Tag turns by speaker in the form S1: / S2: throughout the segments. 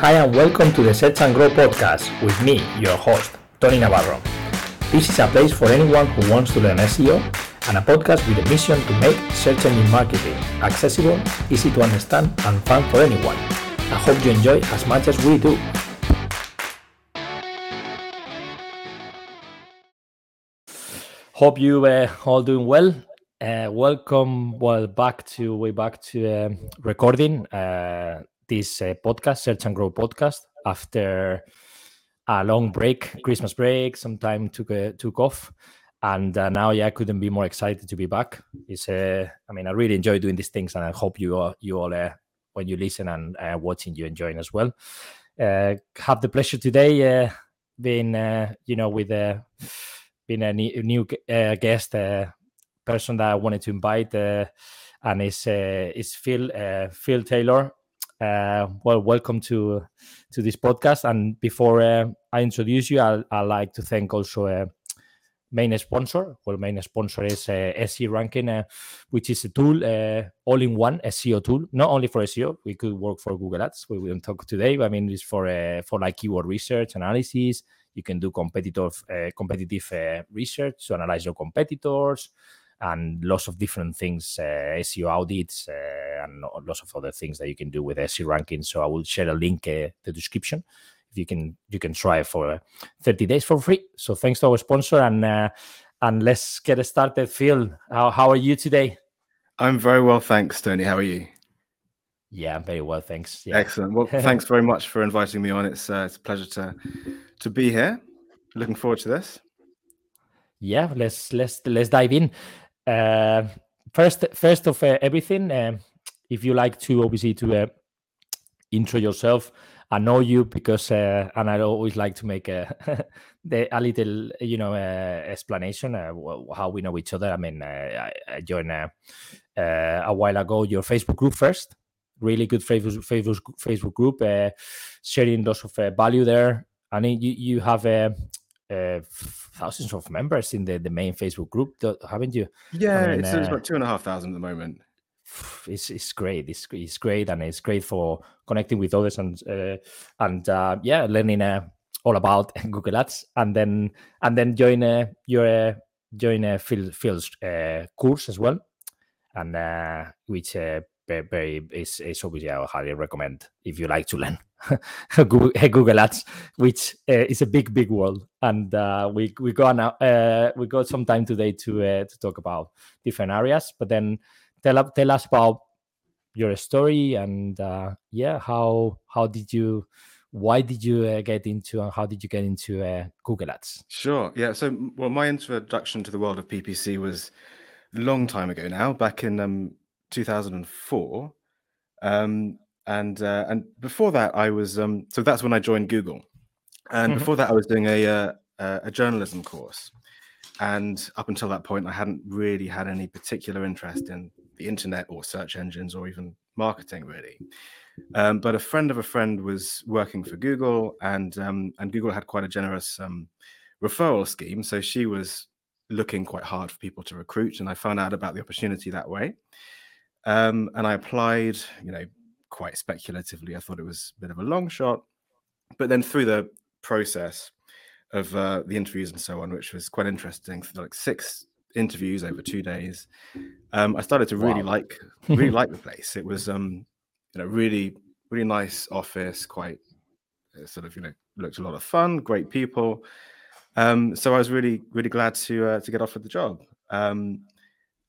S1: Hi and welcome to the Search and Grow podcast with me, your host, Tony Navarro. This is a place for anyone who wants to learn SEO and a podcast with a mission to make search engine marketing accessible, easy to understand, and fun for anyone. I hope you enjoy as much as we do. Hope you uh, all doing well. Uh, welcome, well, back to way back to uh, recording uh, this uh, podcast, Search and Grow podcast, after a long break, Christmas break. Some time took uh, took off, and uh, now yeah, I couldn't be more excited to be back. It's uh, I mean, I really enjoy doing these things, and I hope you all, you all uh, when you listen and uh, watching, you enjoying as well. Uh, have the pleasure today being you know with uh, being a new, guest person that I wanted to invite, and it's uh, it's Phil Phil Taylor. Uh, well, welcome to to this podcast. And before uh, I introduce you, I like to thank also uh, main sponsor. Well, main sponsor is uh, SE Ranking, uh, which is a tool, uh, all-in-one SEO tool. Not only for SEO, we could work for Google Ads. We will talk today. But I mean, it's for for like keyword research analysis. You can do competitive competitive research to analyze your competitors and lots of different things, uh, SEO audits, uh, and lots of other things that you can do with SE Ranking. So I will share a link uh, the description. If you can, you can try it for uh, 30 days for free. So thanks to our sponsor, and uh, and let's get started. Phil, how how are you today?
S2: I'm very well, thanks, Tony. How are you?
S1: Yeah, I'm very well, thanks. Yeah.
S2: Excellent. Well, thanks very much for inviting me on. It's uh, it's a pleasure to to be here. Looking forward to this.
S1: yeah let's let's let's dive in uh first first of uh, everything um, if you like to obviously to uh, intro yourself i know you because uh, and i always like to make a, the, a little you know uh, explanation uh, how we know each other. I mean uh, i, I joined uh, uh, a while ago your facebook group first. Really good facebook facebook, Facebook group uh, sharing lots of uh, value there. And you, you have uh, uh, thousands of members in the, the main Facebook group, haven't you?
S2: Yeah,
S1: mean,
S2: it's, it's
S1: uh,
S2: about two and a half thousand at the moment.
S1: It's, it's great. It's, it's great, and it's great for connecting with others and uh, and uh, yeah, learning uh, all about Google Ads, and then and then join uh, your uh, join a Phil Phil's uh, course as well, and uh, which uh, very, very is, is obviously I highly recommend if you like to learn Google, Google Ads, which uh, is a big, big world, and uh, we we got now uh, we got some time today to uh, to talk about different areas, but then tell tell us about your story and uh, yeah, how how did you why did you uh, get into and how did you get into Google Ads?
S2: Sure. Yeah. So, well, my introduction to the world of PPC was a long time ago now, back in um, 2004. Um, and uh, and before that, I was um, so that's when I joined Google. And
S1: Mhm.
S2: before that, I was doing a uh, a a journalism course. And up until that point, I hadn't really had any particular interest in the internet or search engines or even marketing, really. Um, but a friend of a friend was working for Google, and um, and Google had quite a generous um, referral scheme. So she was looking quite hard for people to recruit, and I found out about the opportunity that way. Um, and I applied, you know, quite speculatively. I thought it was a bit of a long shot, but then through the process of uh, the interviews and so on, which was quite interesting, like six interviews over two days, um, I started to really
S1: Wow.
S2: like really like the place. It was, um, you know, really really nice office, quite uh, sort of you know looked a lot of fun, great people. Um, so I was really really glad to uh, to get offered the job. Um,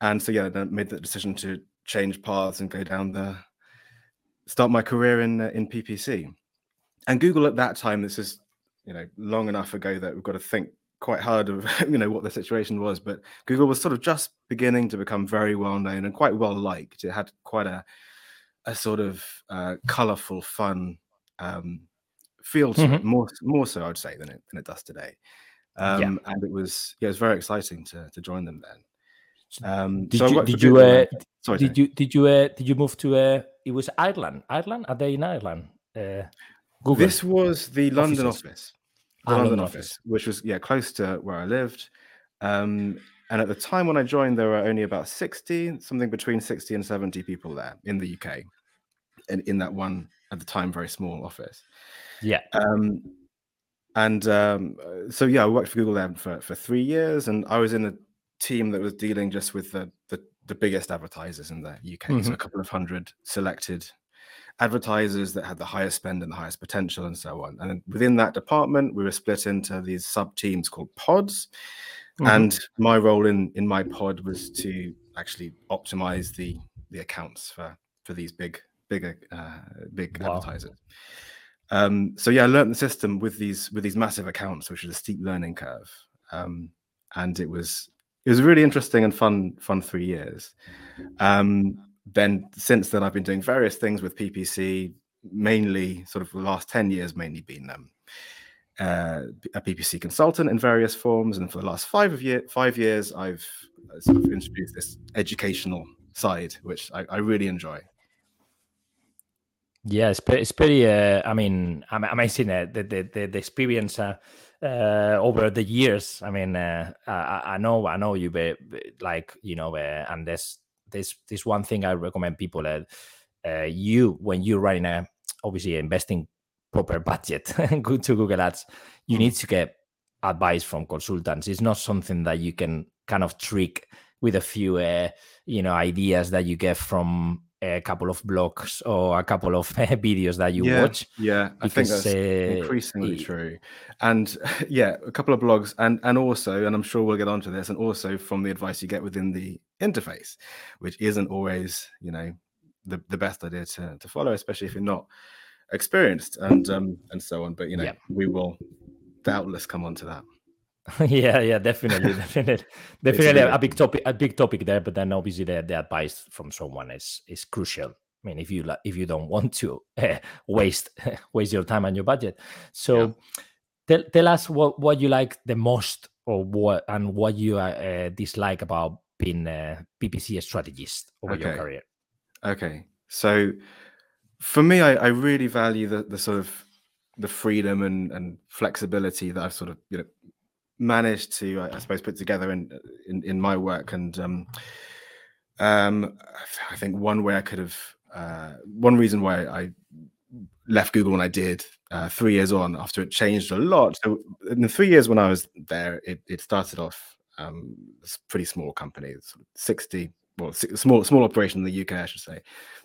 S2: and so yeah, then made the decision to change paths and go down the start my career in uh, in PPC. And Google at that time, this is you know long enough ago that we've got to think quite hard of you know what the situation was. But Google was sort of just beginning to become very well known and quite well liked. It had quite a a sort of uh, colorful, fun um, feel to it, more more so I'd say than it than it does today.
S1: Mm-hmm. Yeah.
S2: Um, And it was yeah, it was very exciting to to join them then. Um,
S1: Did
S2: so
S1: you did you uh.
S2: Sorry,
S1: did you did you uh, did you move to uh, it was Ireland Ireland are they in Ireland uh, Google
S2: This was the London
S1: offices.
S2: office, the
S1: Ah,
S2: London
S1: London
S2: office,
S1: office.
S2: which was yeah close to where I lived. Um, and at the time when I joined, there were only about sixty, something between sixty and seventy people there in the UK, in, in that one at the time very small office.
S1: Yeah.
S2: Um, and um, so yeah, I worked for Google then for for three years, and I was in a team that was dealing just with the the, the biggest advertisers in the UK, mm-hmm. so a couple of hundred selected advertisers that had the highest spend and the highest potential and so on. And within that department, we were split into these sub teams called pods. Mm-hmm. And my role in in my pod was to actually optimize the the accounts for for these big bigger uh, big wow. advertisers. Um, so yeah, I learned the system with these with these massive accounts, which is a steep learning curve. Um, and it was it was really interesting and fun fun three years. Um, then since then, I've been doing various things with PPC, mainly sort of the last 10 years, mainly been um, uh, a PPC consultant in various forms. And for the last five of year, five years, I've uh, sort of introduced this educational side, which I, I really enjoy.
S1: Yeah, it's pretty, it's pretty uh, I mean, amazing uh, the, the, the, the experience uh, uh, over the years. I mean, uh, I, I know, I know you, be, like, you know, uh, and there's this this one thing I recommend people that uh, you when you're running a obviously investing proper budget good to Google Ads, you mm. need to get advice from consultants. It's not something that you can kind of trick with a few uh, you know ideas that you get from a couple of blogs or a couple of videos that you
S2: yeah,
S1: watch.
S2: Yeah, I think that's uh, increasingly it, true. And yeah, a couple of blogs, and and also, and I'm sure we'll get onto this, and also from the advice you get within the interface, which isn't always, you know, the, the best idea to, to follow, especially if you're not experienced and um and so on. But you know, yeah. we will doubtless come on to that.
S1: yeah, yeah, definitely, definitely, definitely a big topic, a big topic there. But then obviously the, the advice from someone is is crucial. I mean, if you if you don't want to uh, waste waste your time and your budget, so yeah. tell tell us what what you like the most, or what and what you uh, dislike about being a PPC strategist over okay. your career.
S2: Okay, so for me, I, I really value the the sort of the freedom and, and flexibility that I've sort of you know managed to, I, I suppose, put together in in, in my work. And um, um, I think one way I could have, uh, one reason why I left Google when I did uh, three years on after it changed a lot. So in the three years when I was there, it, it started off um, pretty small company, 60, well, small small operation in the UK, I should say,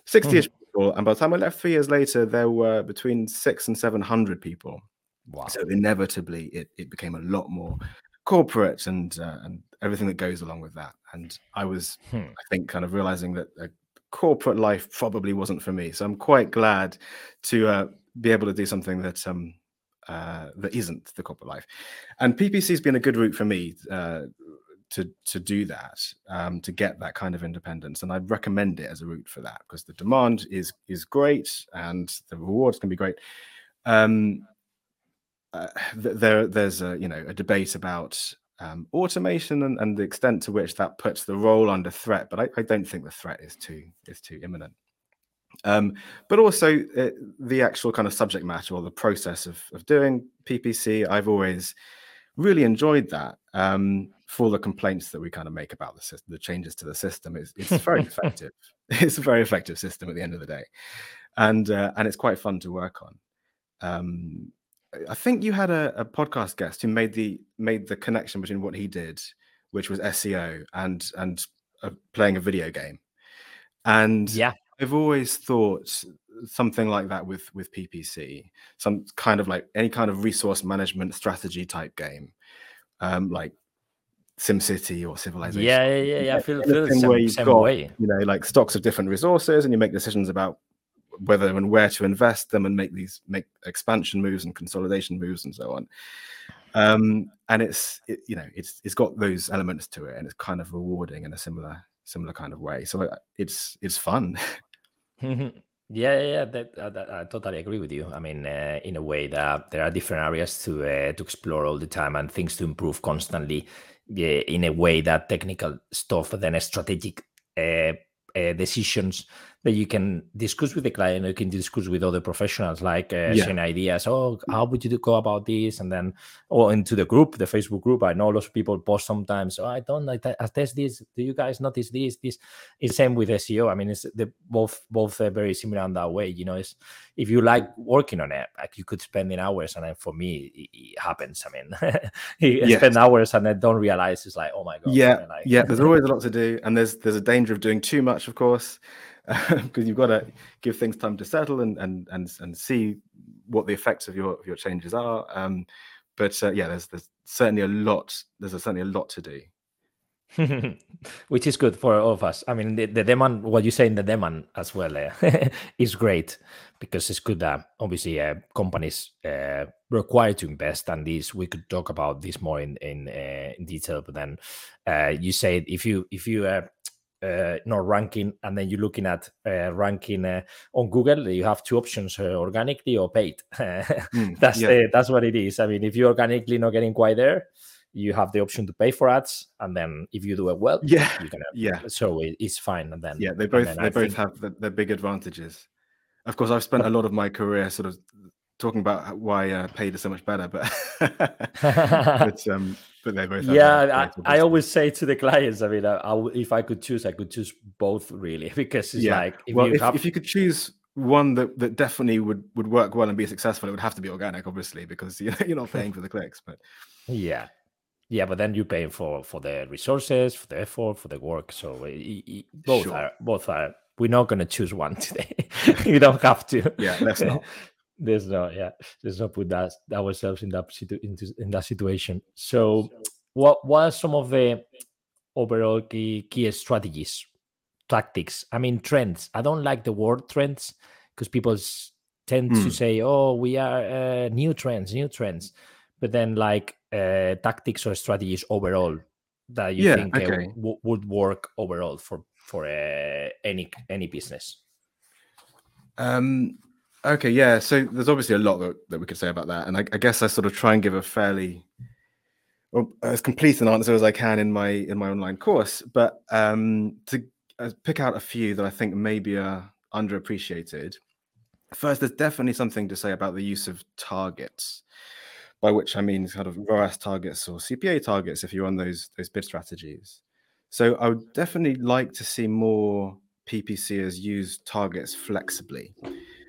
S2: 60ish mm. people. And by the time I left three years later, there were between six and 700 people Wow. So inevitably, it, it became a lot more corporate and uh, and everything that goes along with that. And I was, hmm. I think, kind of realizing that a corporate life probably wasn't for me. So I'm quite glad to uh, be able to do something that um uh, that isn't the corporate life. And PPC has been a good route for me uh, to to do that, um, to get that kind of independence. And I'd recommend it as a route for that because the demand is is great and the rewards can be great. Um, uh, there there's a you know a debate about um, automation and, and, the extent to which that puts the role under threat, but I, I don't think the threat is too is too imminent. Um, but also uh, the actual kind of subject matter or the process of, of doing PPC, I've always really enjoyed that um, for the complaints that we kind of make about the system, the changes to the system. It's, it's very effective. It's a very effective system at the end of the day, and uh, and it's quite fun to work on. Um, I think you had a, a, podcast guest who made the made the connection between what he did, which was SEO, and and uh, playing a video game. And
S1: yeah,
S2: I've always thought something like that with with PPC, some kind of like any kind of resource management strategy type game, um, like SimCity or Civilization.
S1: Yeah, yeah, yeah. yeah. I feel, feel the same, same got, way.
S2: You know, like stocks of different resources, and you make decisions about whether and where to invest them and make these make expansion moves and consolidation moves and so on. Um and it's it, you know it's it's got those elements to it and it's kind of rewarding in a similar similar kind of way. So uh, it's it's fun.
S1: Yeah yeah, that, uh, that, i totally agree with you. I mean uh, in a way that there are different areas to uh, to explore all the time and things to improve constantly yeah, in a way that technical stuff then strategic uh, uh, decisions that you can discuss with the client, you can discuss with other professionals, like uh, yeah. sharing ideas. Oh, how would you go about this? And then, or into the group, the Facebook group. I know lots of people post sometimes. Oh, I don't. I, I test this. Do you guys notice this? This is same with SEO. I mean, it's the both both uh, very similar in that way. You know, it's if you like working on it, like you could spend in hours, and then for me, it, it happens. I mean, you yes. spend hours and then don't realize it's like, oh my god.
S2: Yeah, like, yeah. There's always a lot to do, and there's there's a danger of doing too much, of course because you've got to give things time to settle and and and and see what the effects of your of your changes are. Um, but uh, yeah, there's there's certainly a lot. There's certainly a lot to do.
S1: Which is good for all of us. I mean, the, the demand, what you say in the demand as well, uh, is great because it's good that obviously uh, companies uh, require to invest. And this, we could talk about this more in in, uh, in detail. But then uh, you say if you if you uh, not ranking, and then you're looking at uh, ranking uh, on Google, you have two options: uh, organically or paid. mm, that's yeah. the, that's what it is. I mean, if you're organically not getting quite there, you have the option to pay for ads, and then if you do it well,
S2: yeah,
S1: you can.
S2: Yeah,
S1: so it, it's fine. And then
S2: yeah, they both they I both think... have the, their big advantages. Of course, I've spent a lot of my career sort of talking about why uh, paid is so much better, but but um, but they both.
S1: Yeah, I, I, always say to the clients, I mean, I, I, if I could choose, I could choose both really because it's yeah. like
S2: if well, you if, have... if you could choose one that, that definitely would would work well and be successful, it would have to be organic, obviously, because you know, you're not paying for the clicks. But
S1: yeah, yeah, but then you're paying for for the resources, for the effort, for the work. So it, it, both sure. are both are. We're not going to choose one today. you don't have to.
S2: Yeah, let's not.
S1: There's no yeah there's no put that ourselves in that situ- into, in that situation so what what are some of the overall key, key strategies tactics i mean trends i don't like the word trends because people tend mm. to hmm. say oh we are uh, new trends new trends but then like uh, tactics or strategies overall that you yeah, think uh, okay. uh, w- would work overall for for uh, any any business
S2: um Okay, yeah. So there's obviously a lot that, that we could say about that, and I, I, guess I sort of try and give a fairly, well, as complete an answer as I can in my in my online course. But um, to uh, pick out a few that I think maybe are underappreciated. First, there's definitely something to say about the use of targets, by which I mean kind of ROAS targets or CPA targets if you run those those bid strategies. So I would definitely like to see more PPCers use targets flexibly.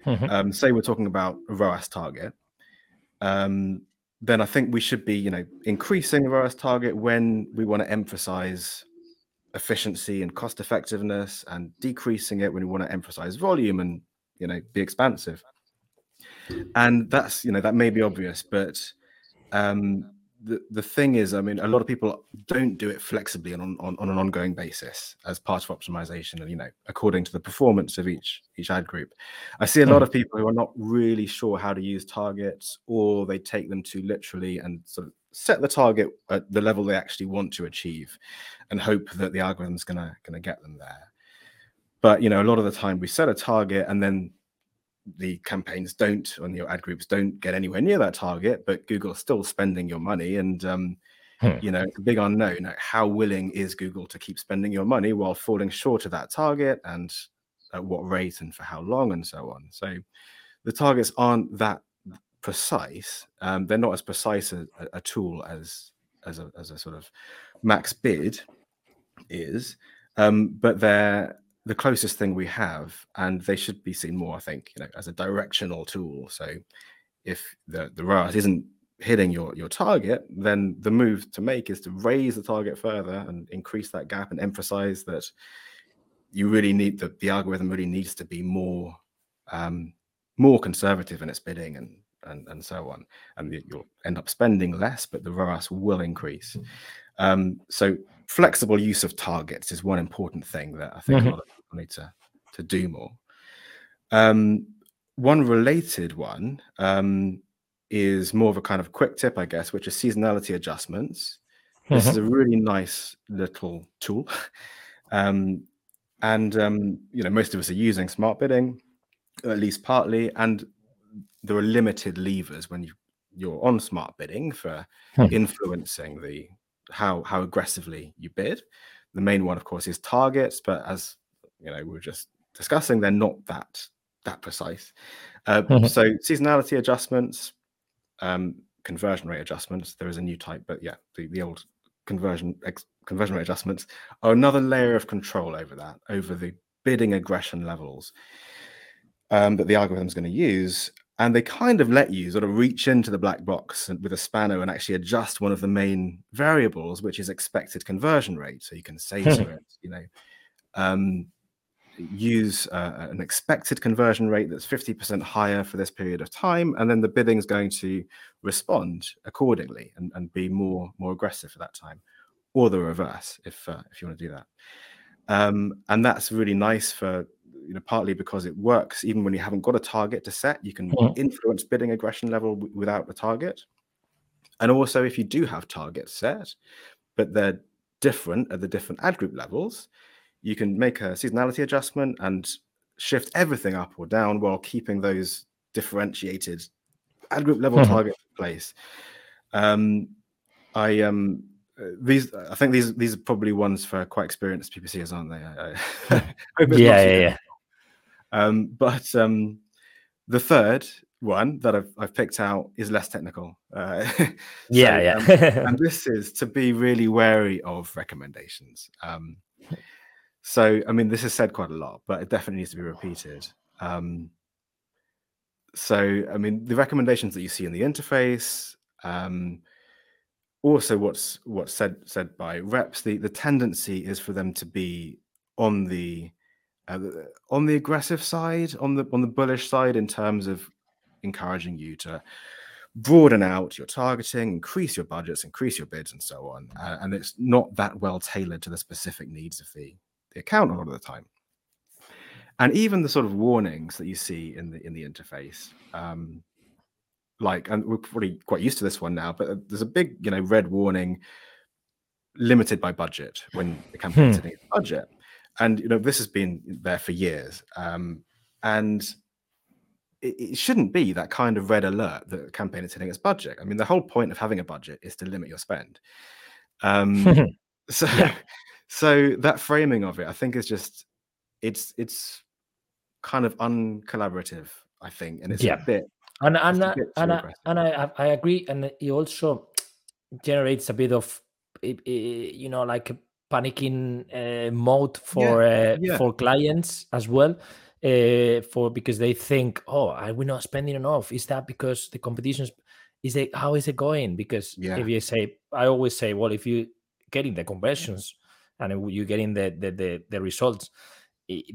S2: Mm-hmm. Um, say we're talking about a ROAS target, um, then I think we should be, you know, increasing ROAS target when we want to emphasize efficiency and cost effectiveness, and decreasing it when we want to emphasize volume and you know be expansive. And that's you know that may be obvious, but um, the, the thing is, I mean, a lot of people don't do it flexibly on, on, on an ongoing basis as part of optimization and, you know, according to the performance of each each ad group. I see a lot hmm. of people who are not really sure how to use targets or they take them too literally and sort of set the target at the level they actually want to achieve and hope that the algorithm's gonna gonna get them there. But you know, a lot of the time we set a target and then the campaigns don't and your ad groups don't get anywhere near that target, but Google's still spending your money. And um, hmm. you know, it's a big unknown. How willing is Google to keep spending your money while falling short of that target and at what rate and for how long and so on. So the targets aren't that precise. Um, they're not as precise a, a tool as as a, as a sort of max bid is, um, but they're the closest thing we have, and they should be seen more, I think, you know, as a directional tool. So if the the ROAS isn't hitting your your target, then the move to make is to raise the target further and increase that gap and emphasize that you really need the, the algorithm really needs to be more um, more conservative in its bidding and and, and so on. And you'll end up spending less, but the ROAS will increase. Um, so flexible use of targets is one important thing that I think mm-hmm. a lot of people need to to do more. Um, one related one um, is more of a kind of quick tip, I guess, which is seasonality adjustments. Mm-hmm. This is mm-hmm. a really nice little tool. um, and um, you know, most of us are using smart bidding, at least partly, and there are limited levers when you you're on smart bidding for hmm. influencing the how how aggressively you bid. The main one, of course, is targets, but as you know, we are just discussing, they're not that that precise. Uh, mm-hmm. So seasonality adjustments, um, conversion rate adjustments. There is a new type, but yeah, the, the old conversion ex, conversion rate adjustments are another layer of control over that, over the bidding aggression levels um, that the algorithm is going to use. And they kind of let you sort of reach into the black box with a spanner and actually adjust one of the main variables, which is expected conversion rate. So you can say to it, you know, um, use uh, an expected conversion rate that's 50% higher for this period of time and then the bidding is going to respond accordingly and, and be more more aggressive for that time or the reverse if uh, if you want to do that um, and that's really nice for you know partly because it works even when you haven't got a target to set you can mm-hmm. influence bidding aggression level w- without a target and also if you do have targets set but they're different at the different ad group levels you can make a seasonality adjustment and shift everything up or down while keeping those differentiated ad group level mm-hmm. targets in place. Um, I um these I think these these are probably ones for quite experienced PPCers, aren't they? I,
S1: I yeah, yeah, yeah.
S2: Um, but um, the third one that I've, I've picked out is less technical. Uh, so,
S1: yeah,
S2: yeah. um, and this is to be really wary of recommendations. Um, so, I mean, this is said quite a lot, but it definitely needs to be repeated. Um, so, I mean, the recommendations that you see in the interface, um, also what's what's said said by reps, the the tendency is for them to be on the uh, on the aggressive side, on the on the bullish side, in terms of encouraging you to broaden out your targeting, increase your budgets, increase your bids, and so on. Uh, and it's not that well tailored to the specific needs of the the account a lot of the time. And even the sort of warnings that you see in the in the interface, um, like, and we're probably quite used to this one now, but there's a big, you know, red warning, limited by budget when the campaign's hmm. hitting budget, and you know this has been there for years, um, and it, it, shouldn't be that kind of red alert that a campaign is hitting its budget. I mean, the whole point of having a budget is to limit your spend. Um, so. Yeah so that framing of it, I think, is just it's it's kind of uncollaborative. I think, and it's yeah. a bit
S1: and and and, I, and I I agree, and it also generates a bit of you know like panicking uh, mode for yeah, uh, yeah. for clients as well. Uh, for because they think, oh, are we not spending enough? Is that because the competition's is it? How is it going? Because yeah. if you say, I always say, well, if you getting the conversions and you're getting the the the, the results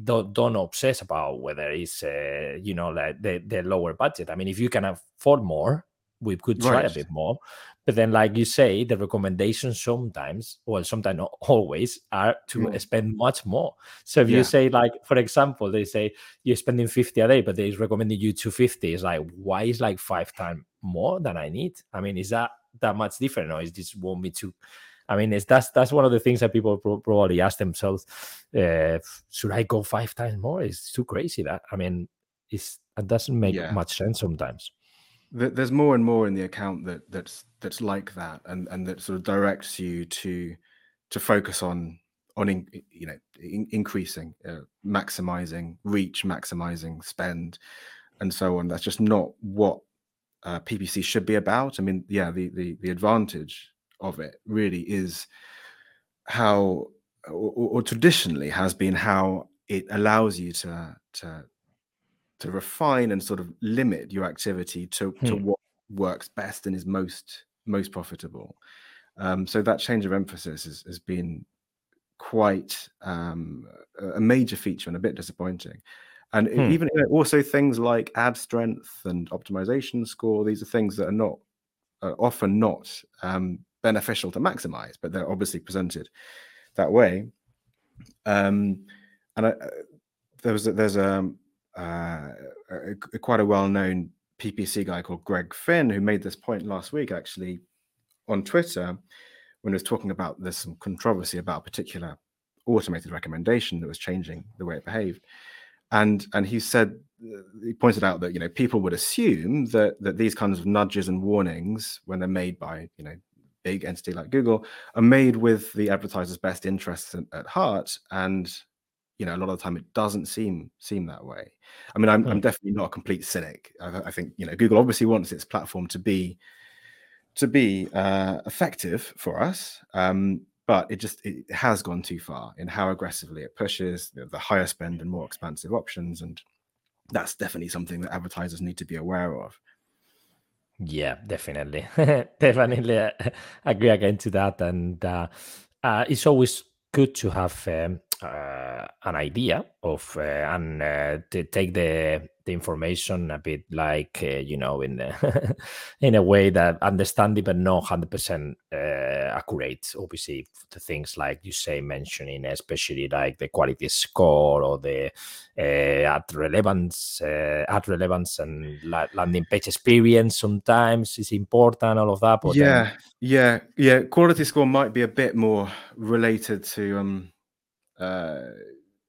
S1: don't don't obsess about whether it's uh, you know like the the lower budget i mean if you can afford more we could try right. a bit more but then like you say the recommendations sometimes well sometimes not always are to mm. spend much more so if yeah. you say like for example they say you're spending 50 a day but they're recommending you 250 it's like why is like five times more than i need i mean is that that much different or is this want me to I mean, it's that's that's one of the things that people pro- probably ask themselves: uh, Should I go five times more? It's too crazy. That I mean, it's it doesn't make yeah. much sense sometimes.
S2: There's more and more in the account that that's that's like that, and and that sort of directs you to to focus on on in, you know in, increasing, uh, maximizing reach, maximizing spend, and so on. That's just not what uh, PPC should be about. I mean, yeah, the the the advantage of it really is how or, or, traditionally has been how it allows you to to to refine and sort of limit your activity to, hmm. to what works best and is most most profitable. Um, so that change of emphasis has, has been quite um, a major feature and a bit disappointing. And hmm. even you know, also things like ad strength and optimization score, these are things that are not uh, often not um, beneficial to maximize, but they're obviously presented that way. Um, and I, uh, there was a, there's a, uh, a, a, quite a well-known PPC guy called Greg Finn who made this point last week actually on Twitter when he was talking about there's some controversy about a particular automated recommendation that was changing the way it behaved and and he said he pointed out that you know people would assume that that these kinds of nudges and warnings when they're made by you know big entity like Google are made with the advertiser's best interests at heart. And you know a lot of the time it doesn't seem seem that way. I mean i'm,
S1: Hmm.
S2: I'm definitely not a complete cynic. I, I think you know google obviously wants its platform to be to be uh, effective for us um, but it just it has gone too far in how aggressively it pushes the, the higher spend and more expansive options and that's definitely something that advertisers need to be aware of.
S1: Yeah, definitely, definitely uh, agree again to that, and uh, uh, it's always good to have um, uh, an idea of uh, and uh, to take the the information a bit like uh, you know in the in a way that understanding but not hundred percent uh, accurate. Obviously, the things like you say mentioning, especially like the quality score or the uh, ad relevance, ad relevance and la- landing page experience sometimes is important. All of that, but then-
S2: yeah yeah yeah quality score might be a bit more related to um uh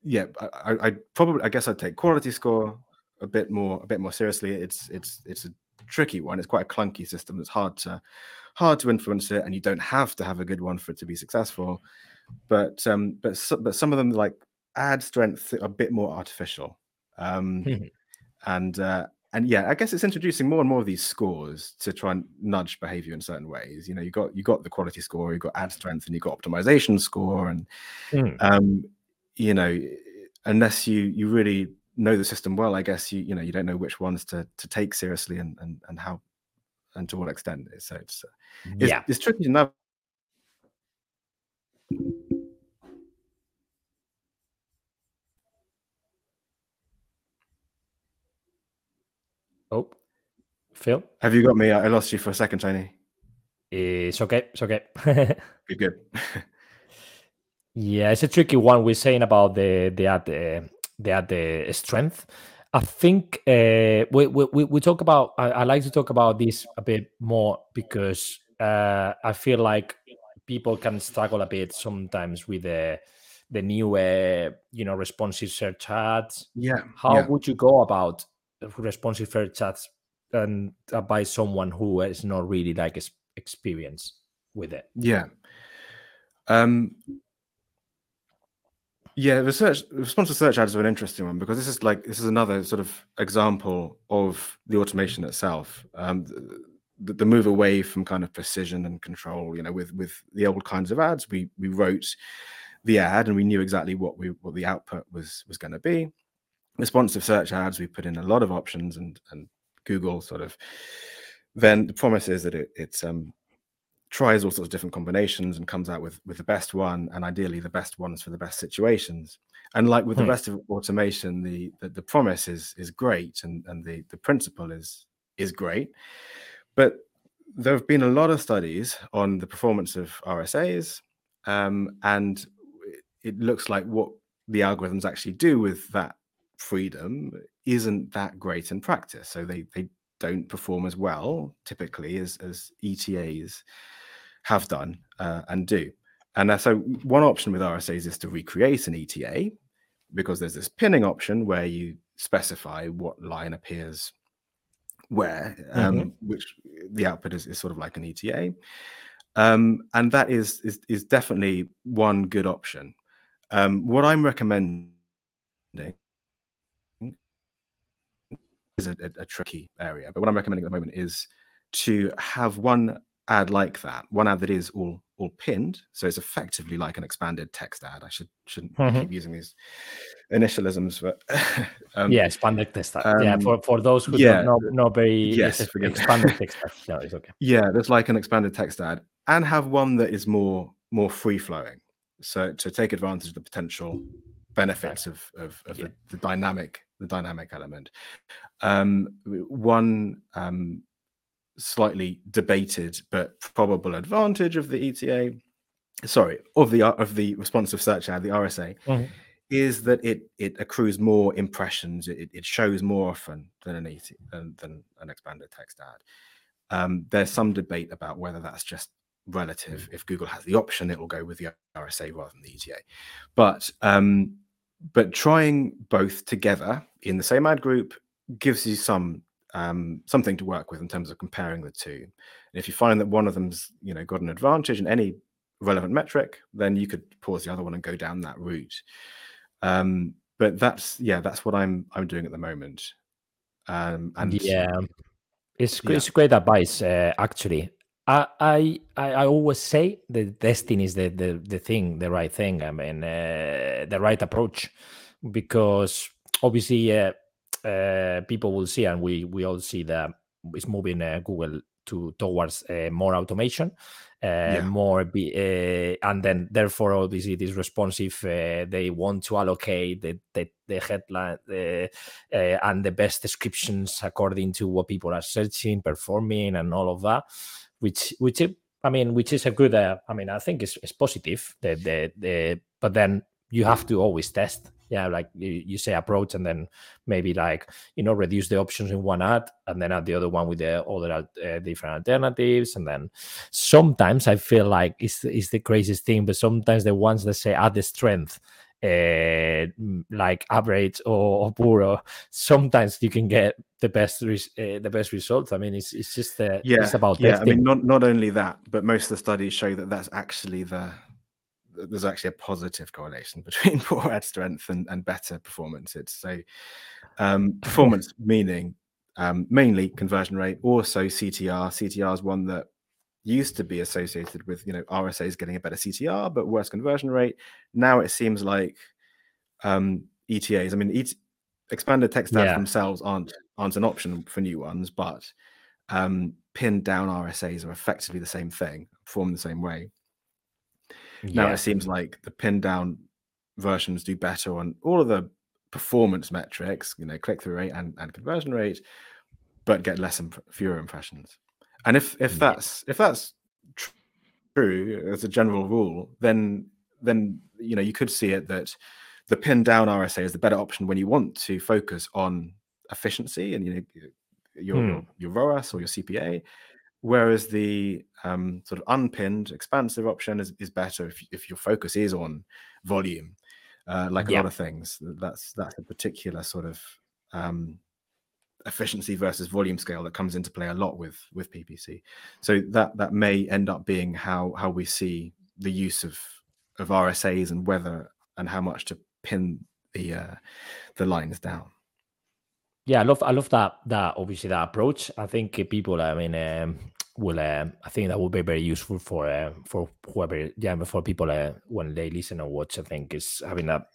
S2: yeah I, I probably i guess i'd take quality score a bit more a bit more seriously. It's it's it's a tricky one. It's quite a clunky system. It's hard to hard to influence it and you don't have to have a good one for it to be successful. But um but so, but some of them like ad strength a bit more artificial. Um and uh and yeah i guess it's introducing more and more of these scores to try and nudge behavior in certain ways. You know you got you got the quality score you got ad strength and you got optimization score and
S1: Mm.
S2: um you know unless you you really know the system well i guess you you know you don't know which ones to to take seriously and and, and how and to what extent. So it's uh, it's,
S1: yeah,
S2: it's tricky to
S1: Phil,
S2: have you got me i lost you for a second tony
S1: it's okay. It's okay.
S2: good good
S1: yeah, it's a tricky one. We're saying about the the ad uh, the ad uh, strength. I think uh, we, we we we talk about. I, I like to talk about this a bit more because uh, I feel like people can struggle a bit sometimes with the the new uh, you know responsive search ads.
S2: yeah
S1: How
S2: yeah.
S1: would you go about responsive search ads and uh, by someone who is not really like ex- experience with it?
S2: Yeah. Um yeah, the search responsive search ads are an interesting one because this is like this is another sort of example of the automation itself. Um the, the move away from kind of precision and control, you know, with with the old kinds of ads, we we wrote the ad and we knew exactly what we what the output was was going to be. Responsive search ads, we put in a lot of options and and Google sort of then the promise is that it, it's um tries all sorts of different combinations and comes out with with the best one and ideally the best ones for the best situations and like with
S1: Hmm.
S2: the rest of automation the, the the promise is is great and and the the principle is is great but there have been a lot of studies on the performance of rsas um, and it- it looks like what the algorithms actually do with that freedom isn't that great in practice so they they don't perform as well typically as as etas have done uh, and do. And so one option with RSAs is to recreate an ETA because there's this pinning option where you specify what line appears where, um, which the output is, is sort of like an ETA. Um, and that is, is is definitely one good option. Um, what I'm recommending is a, a, a tricky area, but what I'm recommending at the moment is to have one ad like that, one ad that is all all pinned, so it's effectively like an expanded text ad. I should shouldn't
S1: Mhm.
S2: keep using these initialisms, but um,
S1: yeah, expanded text. ad. yeah,
S2: um,
S1: for, for those who
S2: yeah,
S1: don't know, not very
S2: yes,
S1: it's expanded text. ad. No, it's okay.
S2: yeah, there's like an expanded text ad, and have one that is more more free flowing, so to take advantage of the potential benefits of of, of
S1: Yeah.
S2: the, the dynamic the dynamic element. Um, one um, slightly debated but probable advantage of the ETA, sorry, of the of the responsive search ad, the RSA,
S1: Mhm.
S2: is that it it accrues more impressions. It, it shows more often than an ET, than, than an expanded text ad. Um, there's some debate about whether that's just relative. If Google has the option, it will go with the RSA rather than the ETA. But um, but trying both together in the same ad group gives you some um, something to work with in terms of comparing the two. And if you find that one of them's you know got an advantage in any relevant metric, then you could pause the other one and go down that route. Um, but that's yeah, that's what I'm I'm doing at the moment. Um, and
S1: yeah, it's
S2: Yeah.
S1: it's great advice. Uh, actually, I, I I always say that testing is the the the thing, the right thing. I mean, uh, the right approach, because obviously, uh, uh, people will see, and we we all see that it's moving uh, Google to towards uh, more automation, uh,
S2: Yeah.
S1: more be, uh, and then therefore obviously it is responsive. Uh, they want to allocate the the, the headline uh, uh, and the best descriptions according to what people are searching, performing, and all of that, which which I mean, which is a good. Uh, I mean, I think it's, it's positive. The, the the but then you have to always test. Yeah, like you, you say approach, and then maybe like you know reduce the options in one ad, and then add the other one with the other uh, different alternatives, and then sometimes I feel like it's it's the craziest thing, but sometimes the ones that say ad the strength uh, mm, like average or, or poor, or sometimes you can get the best res- uh, the best results. I mean, it's it's just uh,
S2: yeah,
S1: it's about
S2: yeah. I mean, not not only that, but most of the studies show that that's actually the there's actually a positive correlation between poor ad strength and, and better performance. It's so um, performance meaning um, mainly conversion rate, also CTR. CTR is one that used to be associated with you know RSAs getting a better CTR but worse conversion rate. Now it seems like um, ETAs. I mean, ET, expanded text ads
S1: Yeah.
S2: themselves aren't aren't an option for new ones, but um, pinned down RSAs are effectively the same thing, perform the same way. Now it seems like the pinned down versions do better on all of the performance metrics, you know, click through rate and, and conversion rate, but get less imp- fewer impressions. And if if
S1: Yeah.
S2: that's if that's tr- true as a general rule, then then you know you could see it that the pinned down RSA is the better option when you want to focus on efficiency and you know your
S1: Hmm.
S2: your, your ROAS or your CPA, whereas the um, sort of unpinned expansive option is, is better if, if your focus is on volume uh, like a lot of things that's that's a particular sort of um, efficiency versus volume scale that comes into play a lot with with ppc so that that may end up being how how we see the use of of rsas and whether and how much to pin the uh the lines down
S1: yeah. I love I love that that obviously that approach. I think uh, people. I mean, um, will um, I think that will be very useful for uh, for whoever. Yeah, for people uh, when they listen or watch. I think is having that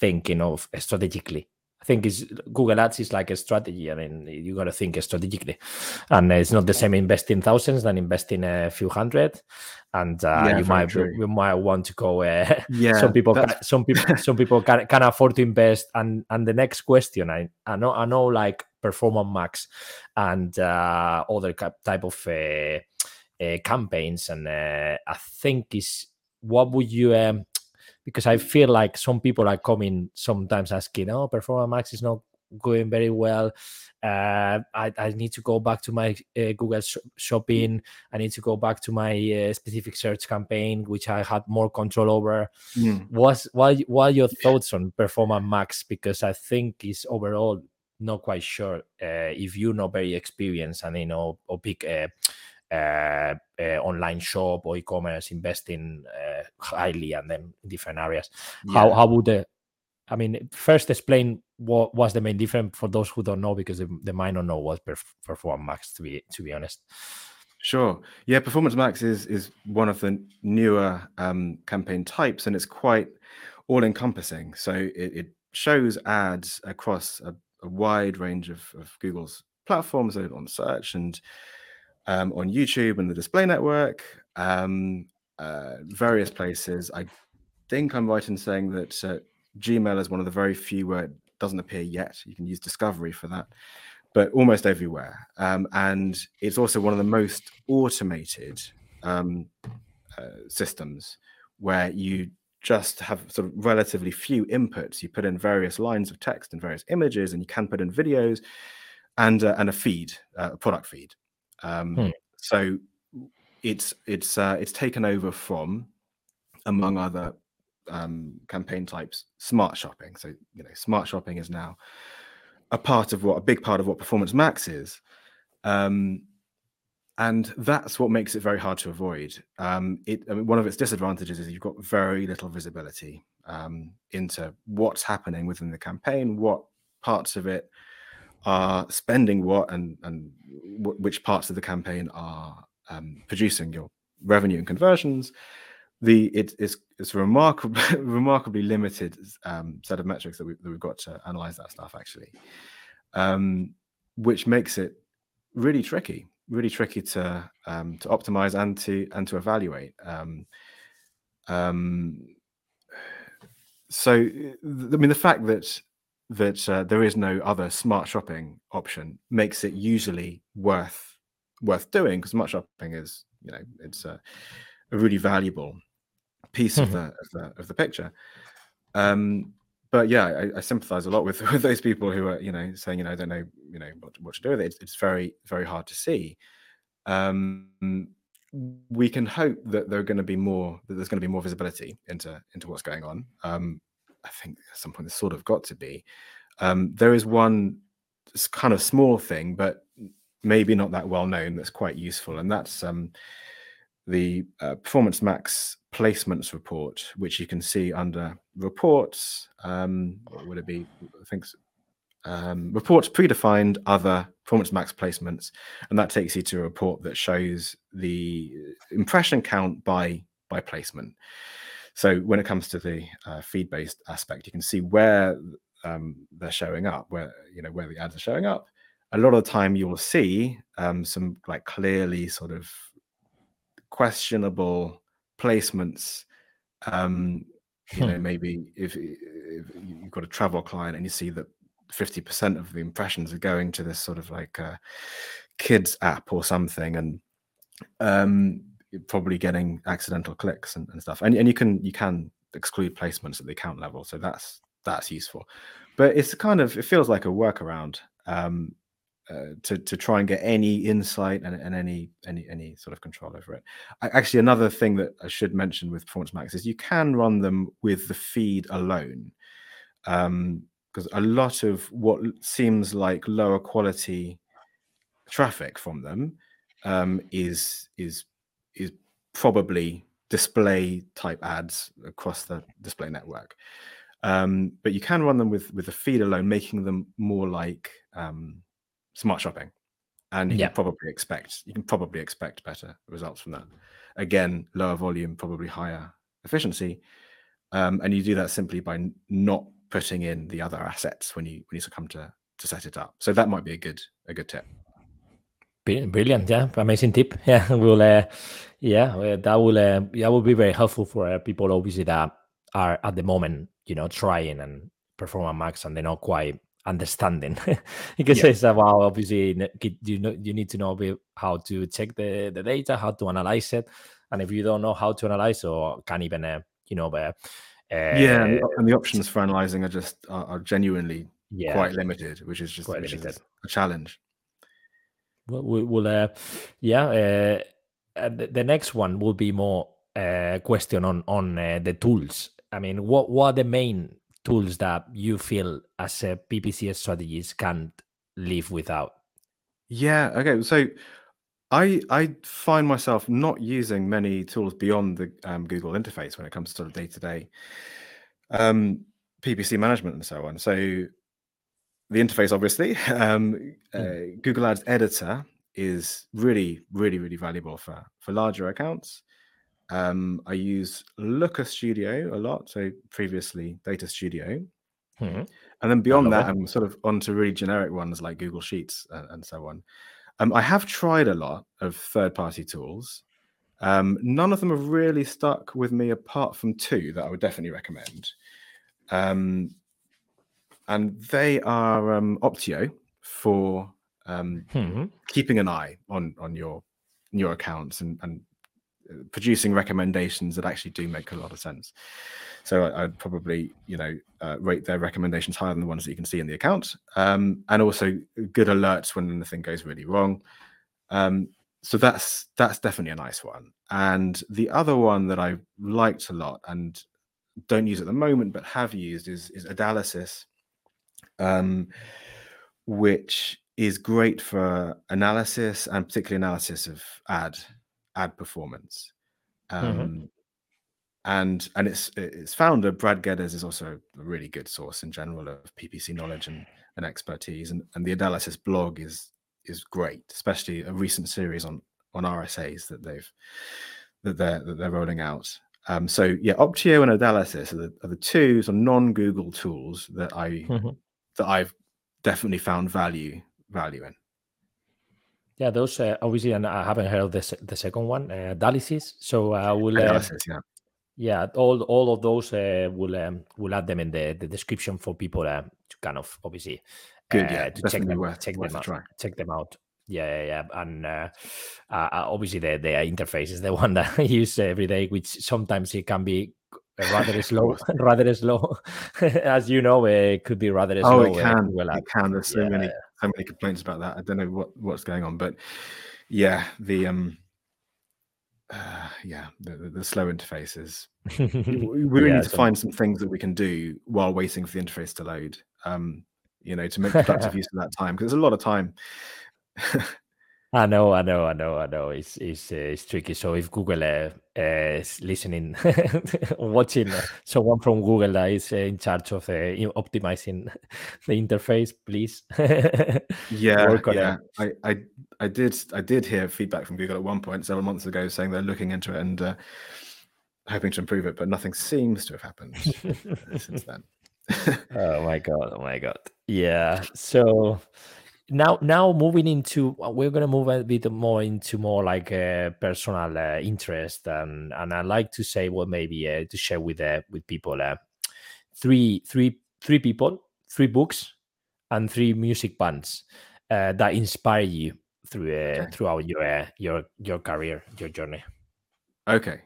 S1: thinking of strategically. I think is Google Ads is like a strategy. I mean, you got to think strategically, and it's not the same investing thousands than investing a few hundred. And uh,
S2: Yeah,
S1: you might
S2: true.
S1: you might want to go. Uh,
S2: yeah
S1: some people can, some people some people can, can afford to invest and and the next question i i know i know like performance max and uh other type of uh, uh campaigns and uh, i think is what would you um because i feel like some people are coming sometimes asking oh performance max is not going very well. Uh i, I need to go back to my uh, google sh- shopping. I need to go back to my uh, specific search campaign which i had more control over.
S2: Mm.
S1: what's what what are your thoughts on performance max? Because i think it's overall not quite sure uh, if you're not very experienced and you know or big uh, uh, online shop or e-commerce investing uh, highly and then in different areas how
S2: Yeah.
S1: how would the i mean first explain what was the main difference for those who don't know because they, they might not know what perf- performance max to be to be honest
S2: Sure. Yeah, Performance Max is is one of the newer um, campaign types, and it's quite all encompassing. So it, it shows ads across a, a wide range of, of Google's platforms on search and um, on YouTube and the display network, um, uh, various places. I think I'm right in saying that uh, Gmail is one of the very few where it doesn't appear yet. You can use Discovery for that but almost everywhere. Um, and it's also one of the most automated um, uh, systems where you just have sort of relatively few inputs. You put in various lines of text and various images, and you can put in videos and uh, and a feed, uh, a product feed. Um,
S1: Hmm.
S2: So it's it's uh, it's taken over from, among other um, campaign types, smart shopping. So you know, smart shopping is now a part of what a big part of what performance max is um and that's what makes it very hard to avoid. Um, it I mean, one of its disadvantages is you've got very little visibility um, into what's happening within the campaign, what parts of it are spending what, and and w- which parts of the campaign are um, producing your revenue and conversions. The it is it's a remarkably limited um, set of metrics that, we, that we've got to analyze that stuff actually, um, which makes it really tricky really tricky to um, to optimize and to and to evaluate. Um, um, so, I mean, the fact that that uh, there is no other smart shopping option makes it usually worth worth doing because smart shopping is you know it's a, a really valuable piece of, mm-hmm. the, of the of the picture. Um, but yeah, I, I, sympathize a lot with, with those people who are, you know, saying, you know, I don't know, you know, what, what to do with it. It's, it's very, very hard to see. Um, we can hope that there are going to be more, that there's going to be more visibility into into what's going on. Um, I think at some point there's sort of got to be. Um, there is one kind of small thing, but maybe not that well known. That's quite useful, and that's um, the uh, Performance Max placements report, which you can see under reports. Um, what would it be? I think um, reports predefined other performance max placements, and that takes you to a report that shows the impression count by by placement. So when it comes to the uh, feed based aspect, you can see where um, they're showing up, where you know where the ads are showing up. A lot of the time, you will see um, some like clearly sort of questionable placements. Um, you know, hmm. maybe if, if, you've got a travel client and you see that 50% of the impressions are going to this sort of like a kids app or something and um probably getting accidental clicks and, and stuff and, and you can you can exclude placements at the account level so that's that's useful but it's kind of it feels like a workaround um uh, to to try and get any insight and, and any any any sort of control over it. I, actually, another thing that I should mention with Performance Max is you can run them with the feed alone. Um, because a lot of what seems like lower quality traffic from them um, is is is probably display type ads across the display network. Um, but you can run them with with a feed alone, making them more like um, smart shopping, and you yeah. can probably expect you can probably expect better results from that. Again, lower volume, probably higher efficiency, um, and you do that simply by not putting in the other assets when you when you come to to set it up. So that might be a good a good tip.
S1: Brilliant, yeah, amazing tip. Yeah, we'll, uh, yeah, uh, that will, uh, yeah, will be very helpful for uh, people obviously that are at the moment, you know, trying and Performance Max and they're not quite understanding because yeah. it's about obviously you know you need to know how to check the, the data, how to analyze it, and if you don't know how to analyze or can't even, uh, you know, uh,
S2: yeah, and the, and the, options for analyzing are just are, are genuinely yeah, quite limited, which is just which is a challenge.
S1: Well, we'll uh, yeah. Uh, the, the next one will be more uh, question on on uh, the tools. I mean, what what are the main tools that you feel as a PPC strategist can't live without?
S2: Yeah. Okay. So I I find myself not using many tools beyond the um, Google interface when it comes to sort of day to day PPC management and so on. So the interface, obviously, um, uh. Google Ads Editor is really, really, really valuable for for larger accounts. Um, I use Looker Studio a lot, so previously Data Studio, mm-hmm. and then beyond that, it. I'm sort of onto really generic ones like Google Sheets and, and so on. Um, I have tried a lot of third party tools. Um, none of them have really stuck with me apart from two that I would definitely recommend. Um, and they are um, Opteo for um, mm-hmm. keeping an eye on on your your accounts and, and uh, producing recommendations that actually do make a lot of sense. So I, would probably, you know, uh, rate their recommendations higher than the ones that you can see in the account, um, and also good alerts when anything goes really wrong. Um, so that's that's definitely a nice one. And the other one that I liked a lot and don't use at the moment but have used is is Adalysis, um, which is great for analysis and particularly analysis of ad ad performance.
S1: Mm-hmm.
S2: Um,
S1: Mhm.
S2: And and its its founder Brad Geddes is also a really good source in general of PPC knowledge and, and expertise. And, and the Adalysis blog is is great, especially a recent series on on RSAs that they've that they're that they're rolling out. Um, so yeah, Opteo and Adalysis are the, are the two sort of non-Google tools that I
S1: Mhm.
S2: That I've definitely found value value in.
S1: Yeah, those uh, obviously, and I haven't heard the the second one, uh, Adalysis. So I will, uh,
S2: yeah.
S1: yeah, all all of those uh, will um, will add them in the, the description for people uh, to kind of obviously
S2: Good,
S1: uh,
S2: yeah,
S1: to check them
S2: worth-
S1: check
S2: worth
S1: them out
S2: try.
S1: check them out. Yeah, yeah, yeah. and uh, uh, uh, obviously the the interface is the one that I use every day, which sometimes it can be rather slow, rather slow, as you know, it could be rather
S2: Oh,
S1: slow.
S2: it
S1: uh,
S2: can.
S1: Google
S2: It can. There's so many so many complaints about that. I don't know what what's going on, but yeah, the um, uh, yeah, the, the, the slow interfaces. We we really
S1: Yeah,
S2: need to
S1: so-
S2: find some things that we can do while waiting for the interface to load. Um, you know, to make productive use of that time because there's a lot of time.
S1: I know, I know, I know, I know. It's it's uh, it's tricky. So if Google uh, uh, is listening, watching uh, someone from Google that is uh, in charge of uh, optimizing the interface, please.
S2: Yeah,
S1: work on
S2: yeah.
S1: it.
S2: I, I, I did, I did hear feedback from Google at one point several months ago saying they're looking into it and uh, hoping to improve it, but nothing seems to have happened since then.
S1: oh my god! Oh my god! Yeah. So now, now moving into, we're gonna move a bit more into more like uh, personal uh, interest, and and I like to say, well, maybe uh, to share with uh, with people uh, three, three, three people, three books, and three music bands uh, that inspire you through uh,
S2: Okay.
S1: throughout your uh, your your career, your journey.
S2: Okay.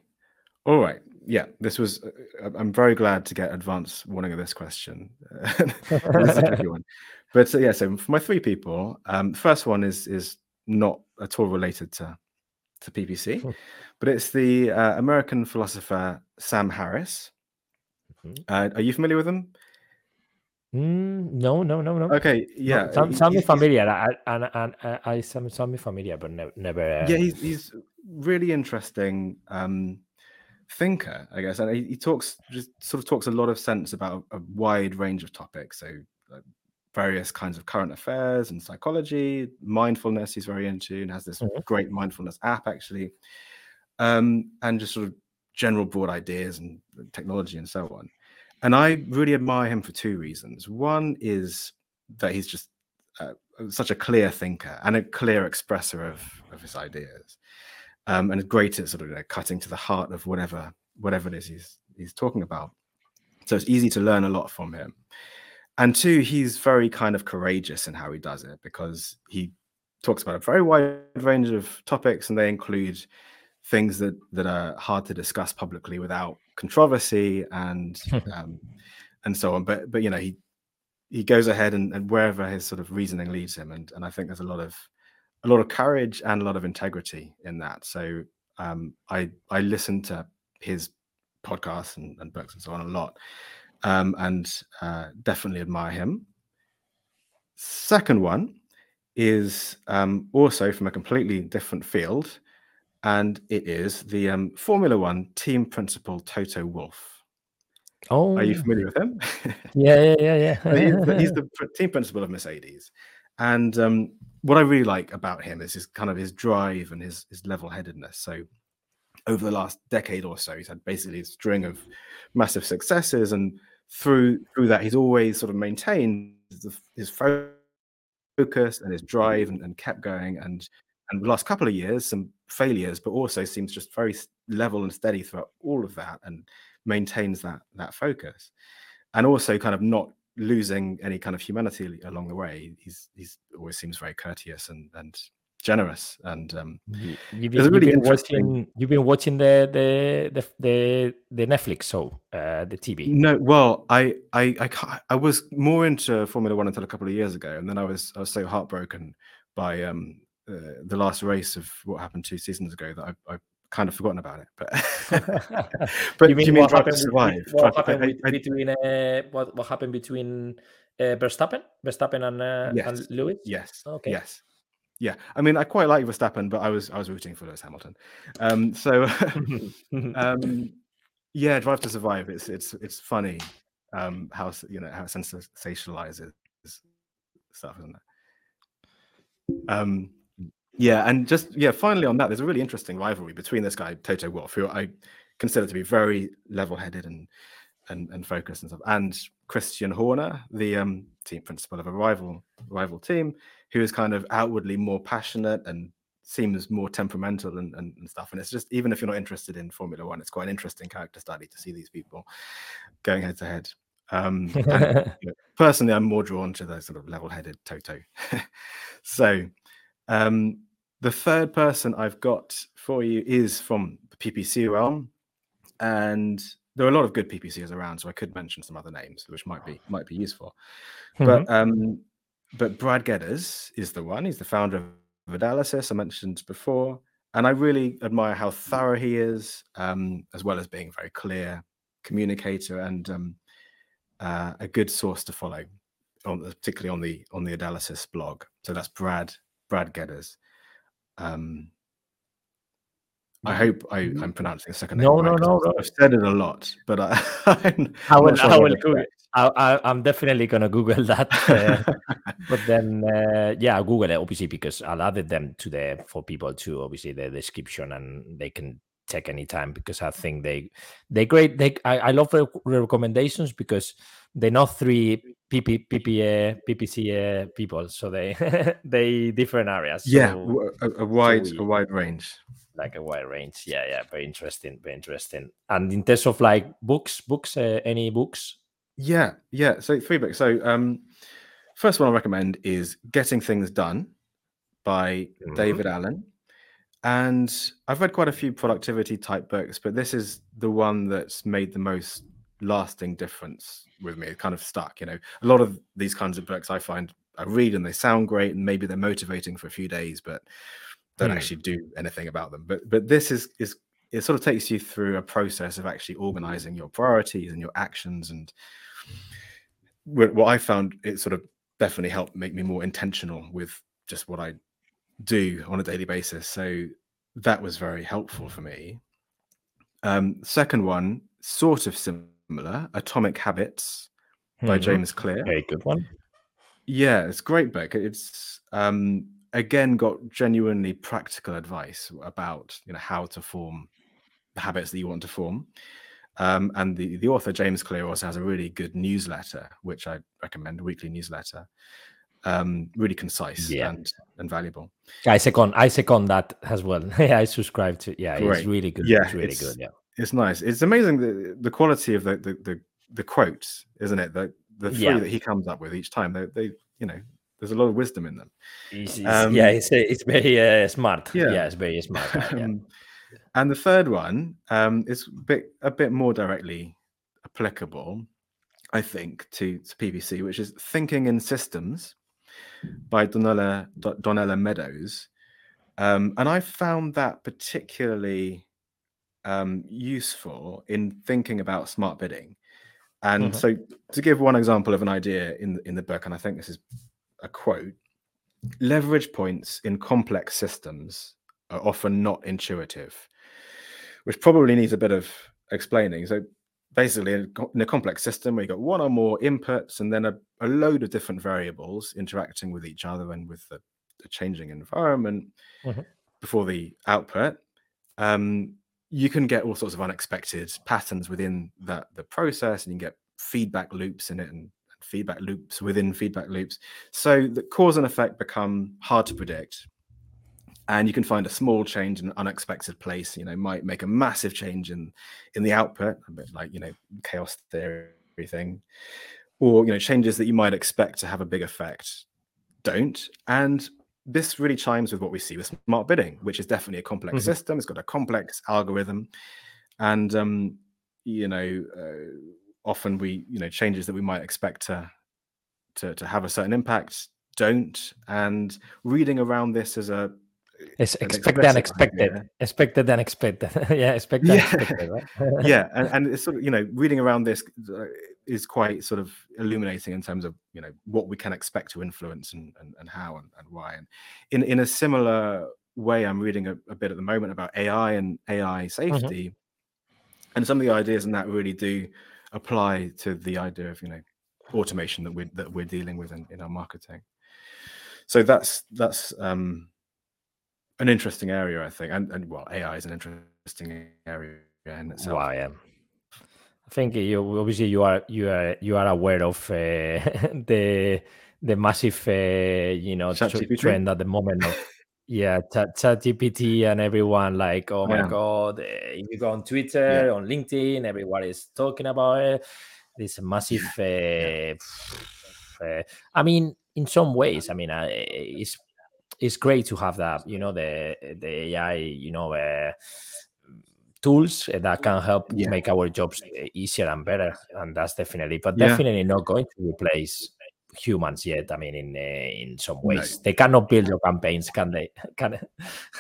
S2: All right. Yeah, this was. Uh, I'm very glad to get advance warning of this question. this is a tricky one, but uh, yeah. So for my three people, um, the first one is is not at all related to to PPC,
S1: Hmm.
S2: but it's the uh, American philosopher Sam Harris.
S1: Mhm.
S2: Uh, are you familiar with him?
S1: Mm, no, no, no, no.
S2: Okay.
S1: No,
S2: Yeah.
S1: sound,
S2: he-
S1: sound
S2: he's- he's-
S1: familiar. I, and and I, I sound, sound me familiar, but ne- never. Uh,
S2: yeah he's, he's really interesting um thinker i guess and he, he talks just sort of talks a lot of sense about a, a wide range of topics so like, various kinds of current affairs and psychology. Mindfulness he's very into and has this
S1: Mhm.
S2: great mindfulness app actually. Um and just sort of general broad ideas and technology and so on. And i really admire him for two reasons. One is that he's just uh, such a clear thinker and a clear expresser of, of his ideas um, and great at sort of you know, cutting to the heart of whatever whatever it is he's he's talking about. So it's easy to learn a lot from him and two he's very kind of courageous in how he does it because he talks about a very wide range of topics and they include things that that are hard to discuss publicly without controversy and um, and so on. But but you know he he goes ahead and, and wherever his sort of reasoning leads him. And and i think there's a lot of a lot of courage and a lot of integrity in that. So um i i listen to his podcasts and, and books and so on a lot um and uh definitely admire him. Second one is um also from a completely different field and it is the um formula one team principal Toto Wolff
S1: oh,
S2: are you familiar with him?
S1: Yeah, yeah, yeah, yeah.
S2: He's, the, he's the team principal of Mercedes, and um, what I really like about him is his kind of his drive and his his level headedness. So, over the last decade or so, he's had basically a string of massive successes, and through through that, he's always sort of maintained the, his focus and his drive, and, and kept going. And and the last couple of years, some failures, but also seems just very level and steady throughout all of that, and maintains that that focus and also kind of not losing any kind of humanity along the way. He's he's always seems very courteous and and generous and um
S1: You- You've been,
S2: really
S1: you've been watching. You've been watching the the the the, the Netflix show, uh, the TV.
S2: no well I I I I was more into Formula One until a couple of years ago and then I was I was so heartbroken by um uh, the last race of what happened two seasons ago that I I kind of forgotten about it but but
S1: you mean,
S2: you mean
S1: what happened,
S2: Survive
S1: what happened
S2: I- I-
S1: between uh, what what happened between uh, Verstappen, Verstappen and uh,
S2: Yes.
S1: and Lewis.
S2: Yes.
S1: Okay.
S2: Yes. Yeah. I mean, I quite like Verstappen, but I was I was rooting for Lewis Hamilton. Um, so um, yeah, Drive to Survive. It's it's it's funny um, how you know how it sensationalizes stuff, isn't it? Um, yeah, and just yeah, finally on that, there's a really interesting rivalry between this guy Toto Wolff, who I consider to be very level-headed and and and focused and stuff, and Christian Horner, the um, team principal of a rival rival team, who is kind of outwardly more passionate and seems more temperamental and, and, and stuff. And it's just even if you're not interested in Formula One, it's quite an interesting character study to see these people going head to head. Um, and, you know, personally, I'm more drawn to the sort of level-headed Toto. so, um, the third person I've got for you is from the PPC realm, and there are a lot of good PPCs around, so I could mention some other names, which might be might be useful. But um, but Brad Geddes is the one. He's the founder of Adalysis I mentioned before, and I really admire how thorough he is, um, as well as being a very clear communicator and um, uh, a good source to follow, on particularly on the on the Adalysis blog. So that's Brad Brad Geddes. Um, I hope I, I'm pronouncing the second name.
S1: No, no, no,
S2: I've-
S1: no.
S2: I've said it a lot, but I, I'm
S1: I will,
S2: sure
S1: I will Google. I, I, I'm definitely gonna Google that, uh, but then uh, yeah, I'll Google it obviously because I'll add them to the for people to obviously the description and they can check anytime because I think they they great. They I, I love the recommendations because they're not three PP, PPA, PPC uh, people, so they they different areas.
S2: Yeah,
S1: so-
S2: w- a, a wide
S1: we-
S2: a wide range.
S1: Like a wide range. Yeah, yeah, very interesting, very interesting. And in terms of like books, books, uh, any books?
S2: Yeah, yeah. So three books. So um, first one I recommend is Getting Things Done by
S1: Mhm.
S2: David Allen. And I've read quite a few productivity type books, but this is the one that's made the most lasting difference with me. It kind of stuck, you know. A lot of these kinds of books I find I read and they sound great and maybe they're motivating for a few days, but don't
S1: Hmm.
S2: actually do anything about them. But but this is is it sort of takes you through a process of actually organizing your priorities and your actions and what what I found it sort of definitely helped make me more intentional with just what I do on a daily basis. So that was very helpful for me. Um, second one, sort of similar, Atomic Habits by
S1: Mhm.
S2: James Clear.
S1: Very good one.
S2: Yeah, it's a great book. It's um, again got genuinely practical advice about you know how to form the habits that you want to form. Um, and the, the author James Clear also has a really good newsletter, which I recommend, a weekly newsletter. Um, really concise
S1: Yeah.
S2: and and valuable.
S1: I second, I second that as well. yeah, I subscribe to. Yeah, it's
S2: Great.
S1: really good.
S2: Yeah,
S1: it's really
S2: it's-
S1: good. Yeah,
S2: It's nice. It's amazing the the quality of the the the, the quotes, isn't it? The the three
S1: Yeah.
S2: that he comes up with each time. They, they you know, there's a lot of wisdom in them.
S1: it's, it's-
S2: Um,
S1: yeah, it's it's very uh, smart.
S2: Yeah.
S1: Yeah. it's very smart. yeah.
S2: Um, and the third one um, is a bit a bit more directly applicable, I think, to, to PPC, which is Thinking in Systems by Donella Donella Meadows. Um, and I found that particularly um, useful in thinking about smart bidding. And
S1: Mhm.
S2: so, to give one example of an idea in in the book, and I think this is a quote: leverage points in complex systems are often not intuitive, which probably needs a bit of explaining. So, basically, in a complex system where you've got one or more inputs and then a, a load of different variables interacting with each other and with the, the changing environment
S1: Mhm.
S2: before the output, um, you can get all sorts of unexpected patterns within that the process, and you can get feedback loops in it and feedback loops within feedback loops. So the cause and effect become hard to predict. And you can find a small change in an unexpected place, you know, might make a massive change in in the output, a bit like you know, chaos theory thing. Or you know, changes that you might expect to have a big effect don't. And this really chimes with what we see with smart bidding, which is definitely a complex
S1: Mhm.
S2: system. It's got a complex algorithm, and um, you know, uh, often we you know changes that we might expect to to to have a certain impact don't. And reading around this as a
S1: It's
S2: an
S1: expected and expected.
S2: idea.
S1: Expected and expected. yeah, expected
S2: Yeah.
S1: expected. Right?
S2: yeah and, and it's sort of you know reading around this uh, is quite sort of illuminating in terms of you know what we can expect to influence and and, and how and, and why. And in in a similar way, I'm reading a, a bit at the moment about AI and AI
S1: Mm-hmm.
S2: safety, and some of the ideas in that really do apply to the idea of you know automation that we're that we're dealing with in, in our marketing. So that's that's um, an interesting area, I think, and, and well, AI is an interesting area in itself.
S1: Wow, yeah. I think you obviously you are you are you are aware of uh, the the massive uh, you know trend at the moment of yeah chat, GPT and everyone like oh my god if you go on Twitter on LinkedIn everyone is talking about it. This massive. Uh, uh, I mean, in some ways, I mean, uh, it's it's great to have that you know the the AI you know uh, tools that can help
S2: Yeah.
S1: make our jobs easier and better and that's definitely but
S2: Yeah.
S1: definitely not going to replace humans yet i mean in uh, in some
S2: No.
S1: ways they cannot build your campaigns can they can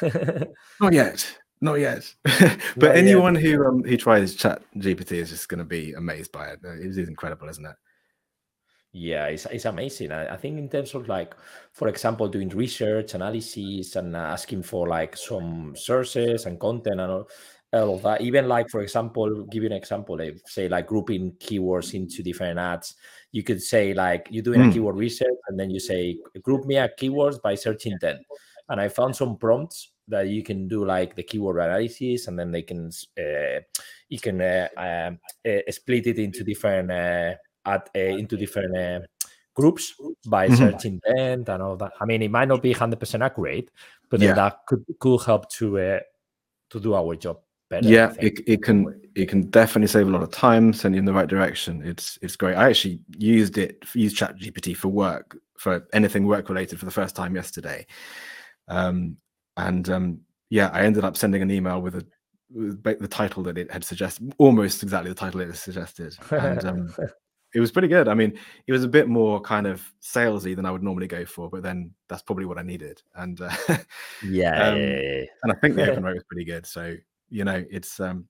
S2: Not yet. Not yet. but
S1: Not yet.
S2: anyone who um who tries Chat GPT is just going to be amazed by it. It is incredible, isn't it?
S1: Yeah, it's, it's amazing. I, I think in terms of like, for example, doing research, analysis, and asking for like some sources and content and all, all of that. Even like, for example, give you an example, if say like grouping keywords into different ads, you could say like you're doing a
S2: Mm.
S1: keyword research and then you say group me a keywords by search intent. And I found some prompts that you can do like the keyword analysis and then they can uh, you can uh, um, uh, split it into different uh, at uh, into different uh, groups by
S2: Mhm.
S1: search intent and all that. I mean, it might not be hundred percent accurate, but
S2: Yeah.
S1: that could could help to uh, to do our job better.
S2: Yeah, it, it can it can definitely save a lot of time, send you in the right direction. It's it's great. I actually used it used Chat GPT for work for anything work related for the first time yesterday, um, and um, yeah, I ended up sending an email with a with the title that it had suggested, almost exactly the title it had suggested, and um, it was pretty good. I mean, it was a bit more kind of salesy than I would normally go for, but then that's probably what I needed, and uh,
S1: yeah,
S2: um,
S1: yeah, yeah, yeah.
S2: and I think the open rate was pretty good. So you know, it's um,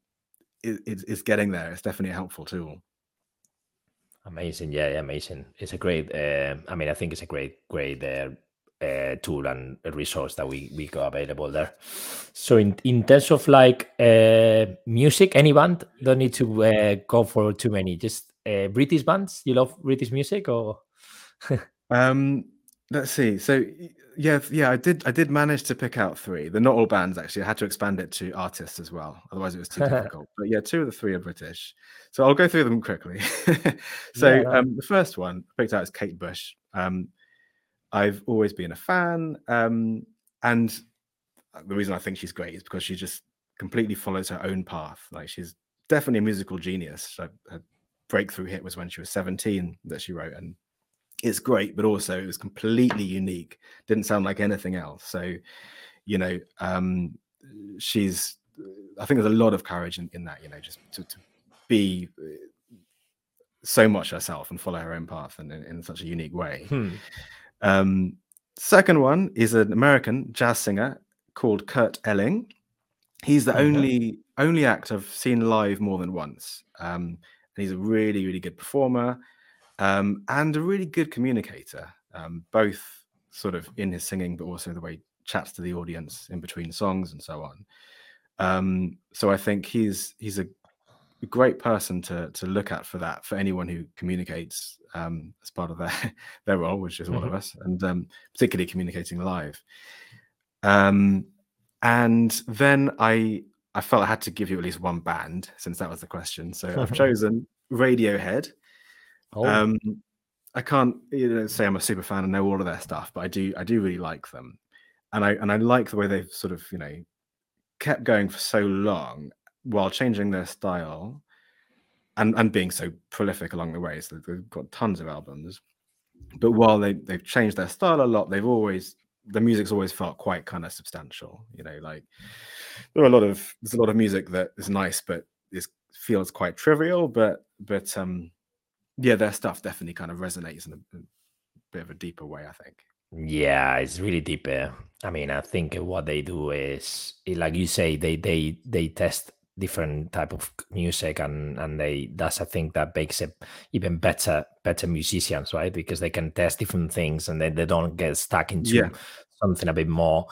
S2: it, it's it's getting there. It's definitely a helpful tool.
S1: Amazing, yeah, yeah, amazing. It's a great. Uh, I mean, I think it's a great, great uh, uh, tool and a resource that we we got available there. So, in in terms of like uh, music, any band don't need to uh, go for too many. Just uh, British bands. You love British music, or
S2: Um, let's see. So yeah, yeah, I did I did manage to pick out three. They're not all bands actually. I had to expand it to artists as well. Otherwise, it was too difficult. But yeah, two of the three are British. So I'll go through them quickly. so
S1: Yeah,
S2: um, the first one I picked out is Kate Bush. Um, I've always been a fan, um, and the reason I think she's great is because she just completely follows her own path. Like she's definitely a musical genius. Her, her breakthrough hit was when she was 17 that she wrote, and it's great, but also it was completely unique. Didn't sound like anything else. So, you know, um, she's. I think there's a lot of courage in, in that. You know, just to, to be uh, so much herself and follow her own path and in, in such a unique way.
S1: Hmm.
S2: Um, second one is an American jazz singer called Kurt Elling. He's the only only act I've seen live more than once. Um, and he's a really really good performer um, and a really good communicator. Um, both sort of in his singing, but also the way he chats to the audience in between songs and so on. Um, so I think he's he's a great person to to look at for that for anyone who communicates um, as part of their their role, which is all of us, and um, particularly communicating live. Um, and then I I felt I had to give you at least one band since that was the question. So I've chosen Radiohead.
S1: Oh,
S2: Um, I can't you know, say I'm a super fan and know all of their stuff, but I do I do really like them, and I and I like the way they've sort of you know kept going for so long while changing their style and and being so prolific along the way. So they've got tons of albums, but while they they've changed their style a lot, they've always the music's always felt quite kind of substantial. You know, like there are a lot of there's a lot of music that is nice, but is feels quite trivial. But but um yeah, their stuff definitely kind of resonates in a, a bit of a deeper way. I think.
S1: Yeah, it's really deep. uh, I mean, I think what they do is, eh, like you say, they they they test different type of music and and they that's i think that makes it even better better musicians right because they can test different things and then they don't get stuck into
S2: Yeah.
S1: something a bit more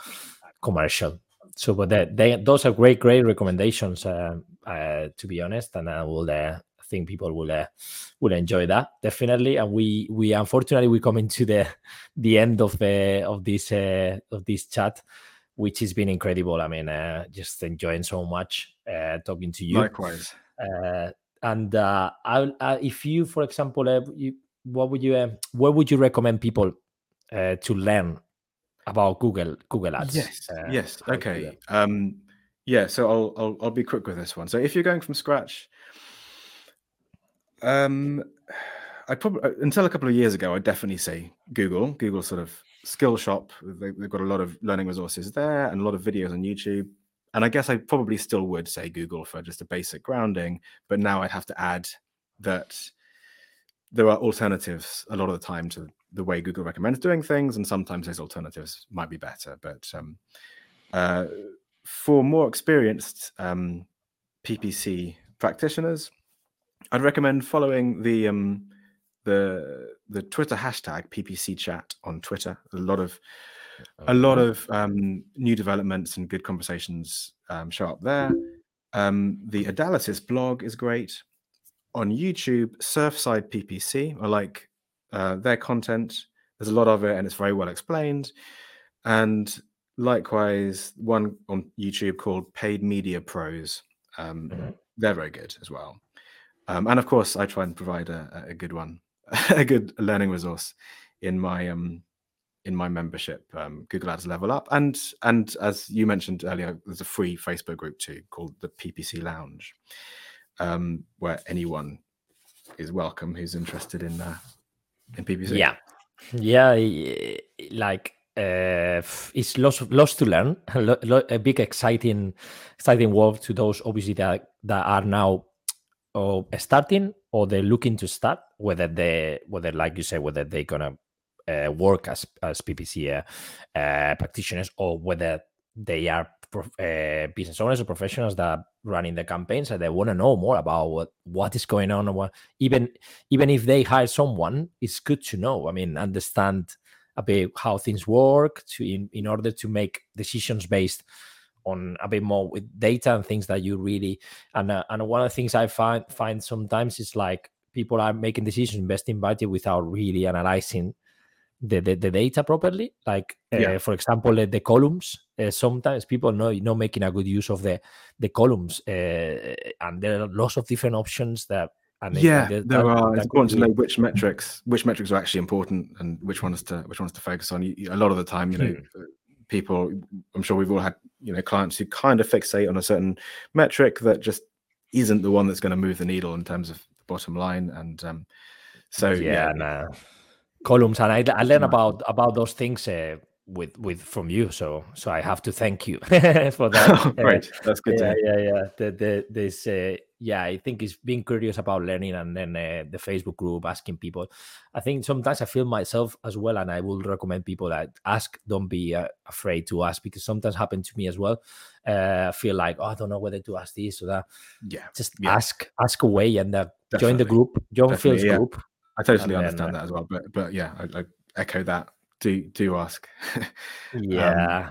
S1: commercial so but they, they those are great great recommendations uh, uh to be honest and i will uh, think people will uh, will enjoy that definitely and we we unfortunately we come into the the end of the of this uh, of this chat which has been incredible i mean uh, just enjoying so much uh, talking to you
S2: Likewise.
S1: uh, and uh, I, uh, if you for example uh, you, what would you uh, where would you recommend people uh, to learn about google google ads
S2: Yes.
S1: uh,
S2: yes.
S1: how to do
S2: Okay. Um, yeah. So I'll, I'll I'll be quick with this one. So if you're going from scratch, um, I probably until a couple of years ago, I'd definitely say Google. Google sort of Skillshop. They, they've got a lot of learning resources there and a lot of videos on YouTube. And I guess I probably still would say Google for just a basic grounding. But now I'd have to add that there are alternatives a lot of the time to the way Google recommends doing things, and sometimes those alternatives might be better. But um, uh, for more experienced um, PPC practitioners, I'd recommend following the um, the the Twitter hashtag PPC chat on Twitter. A lot of a lot of um, new developments and good conversations um, show up there. Um, the Adalysis blog is great. On YouTube, Surfside PPC, I like uh, their content. There's a lot of it and it's very well explained. And likewise, one on YouTube called Paid Media Pros. Um,
S1: Mhm.
S2: they're very good as well. Um, and of course, I try and provide a, a good one, a good learning resource in my um, in my membership, um, Google Ads Level Up, and and as you mentioned earlier, there's a free Facebook group too called the PPC Lounge, um, where anyone is welcome who's interested in uh, in PPC.
S1: yeah yeah like uh it's lots lots to learn a big exciting exciting world to those obviously that that are now or starting or they're looking to start whether they whether like you say whether they're gonna uh, work as as ppc uh, uh, practitioners or whether they are prof- uh, business owners or professionals that are running the campaigns and they want to know more about what what is going on what even even if they hire someone it's good to know. I mean understand a bit how things work to in, in order to make decisions based on a bit more with data and things that you really and uh, and one of the things i find find sometimes is like people are making decisions investing budget without really analyzing the, the, the data properly like uh, for example uh, the columns uh, sometimes people know not making a good use of the the columns uh, and there are lots of different options that and
S2: yeah,
S1: that-
S2: there
S1: that-
S2: are.
S1: that
S2: It's important to know which metrics, which metrics are actually important, and which ones to which ones to focus on. You, you- a lot of the time, you know,
S1: Hmm.
S2: People. I'm sure we've all had you know clients who kind of fixate on a certain metric that just isn't the one that's going to move the needle in terms of the bottom line. And um, so
S1: yeah,
S2: yeah,
S1: columns and i, I learn
S2: Yeah.
S1: about about those things uh, with with from you so so i have to thank you for that Uh,
S2: great. That's good.
S1: yeah yeah yeah the, the this uh, yeah i think it's being curious about learning and then uh, the facebook group asking people i think sometimes i feel myself as well and i will recommend people that ask don't be uh, afraid to ask because sometimes happen to me as well uh, i feel like oh i don't know whether to ask this or that
S2: Yeah,
S1: just
S2: Yeah.
S1: ask ask away and uh, join the group join
S2: Definitely,
S1: phil's
S2: yeah.
S1: group
S2: I totally
S1: And
S2: understand
S1: uh,
S2: that as well. But but yeah, I, I echo that. Do do ask. Um,
S1: Yeah,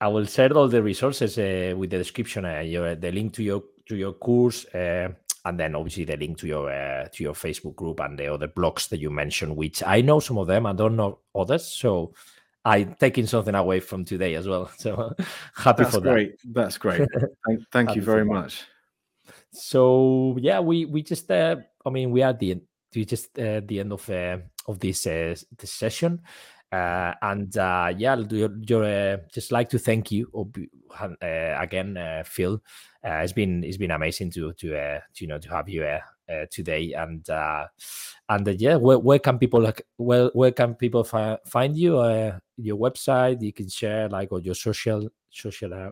S1: I will share all the resources uh, with the description. Uh, your the link to your to your course, uh, and then obviously the link to your uh, to your Facebook group and the other blogs that you mentioned. Which I know some of them, I don't know others. So I'm taking something away from today as well. So happy
S2: That's
S1: for that.
S2: great. That's great. Thank, thank you very much.
S1: So yeah, we we just uh, I mean we are at the end. We just uh, the end of uh, of this uh, this session, uh, and uh, yeah, your uh, just like to thank you uh, again, uh, Phil. Uh, it's been it's been amazing to to, uh, to you know to have you uh, uh, today, and uh, and uh, yeah, where, where can people like where where can people fi- find you? Uh, your website you can share like or your social social. Uh,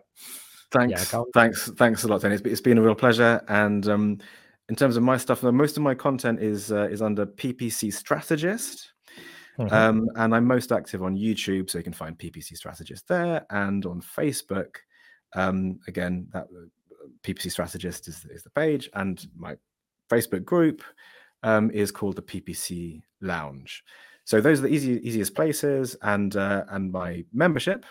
S2: Thanks,
S1: account.
S2: thanks, thanks a lot, Tony. It's, it's been a real pleasure. And um, in terms of my stuff, most of my content is uh, is under PPC Strategist, um, and I'm most active on YouTube, so you can find PPC Strategist there, and on Facebook. Um, again, that PPC Strategist is, is the page, and my Facebook group um, is called the PPC Lounge. So those are the easy, easiest places, and uh, and my membership,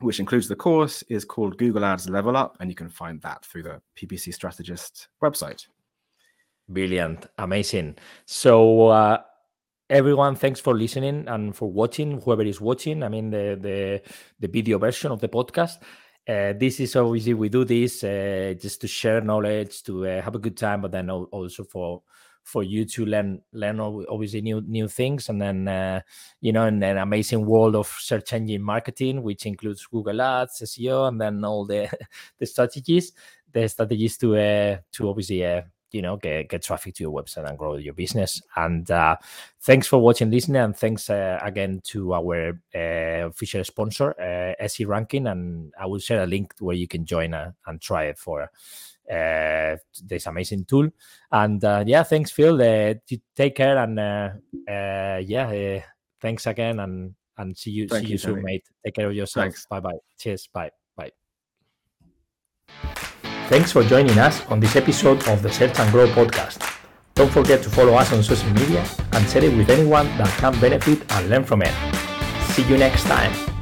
S2: which includes the course, is called Google Ads Level Up, and you can find that through the PPC Strategist website.
S1: Brilliant, amazing. So. Uh everyone thanks for listening and for watching whoever is watching i mean the the, the video version of the podcast. Uh, this is obviously we do this uh, just to share knowledge to uh, have a good time but then also for for you to learn learn obviously new new things. And then uh, you know in an amazing world of search engine marketing which includes google ads seo and then all the the strategies the strategies to uh, to obviously uh, you know get, get traffic to your website and grow your business. And uh, thanks for watching listening and thanks uh, again to our uh, official sponsor uh, SE Ranking. And i will share a link where you can join uh, and try it for uh, this amazing tool. And uh, yeah thanks phil. Take care and uh, uh, yeah uh, thanks again. And and see you
S2: Thank
S1: see
S2: you,
S1: you soon mate. Take care of yourself. Bye bye cheers. Bye. Bye Thanks for joining us on this episode of the Search and Grow podcast. Don't forget to follow us on social media and share it with anyone that can benefit and learn from it. See you next time.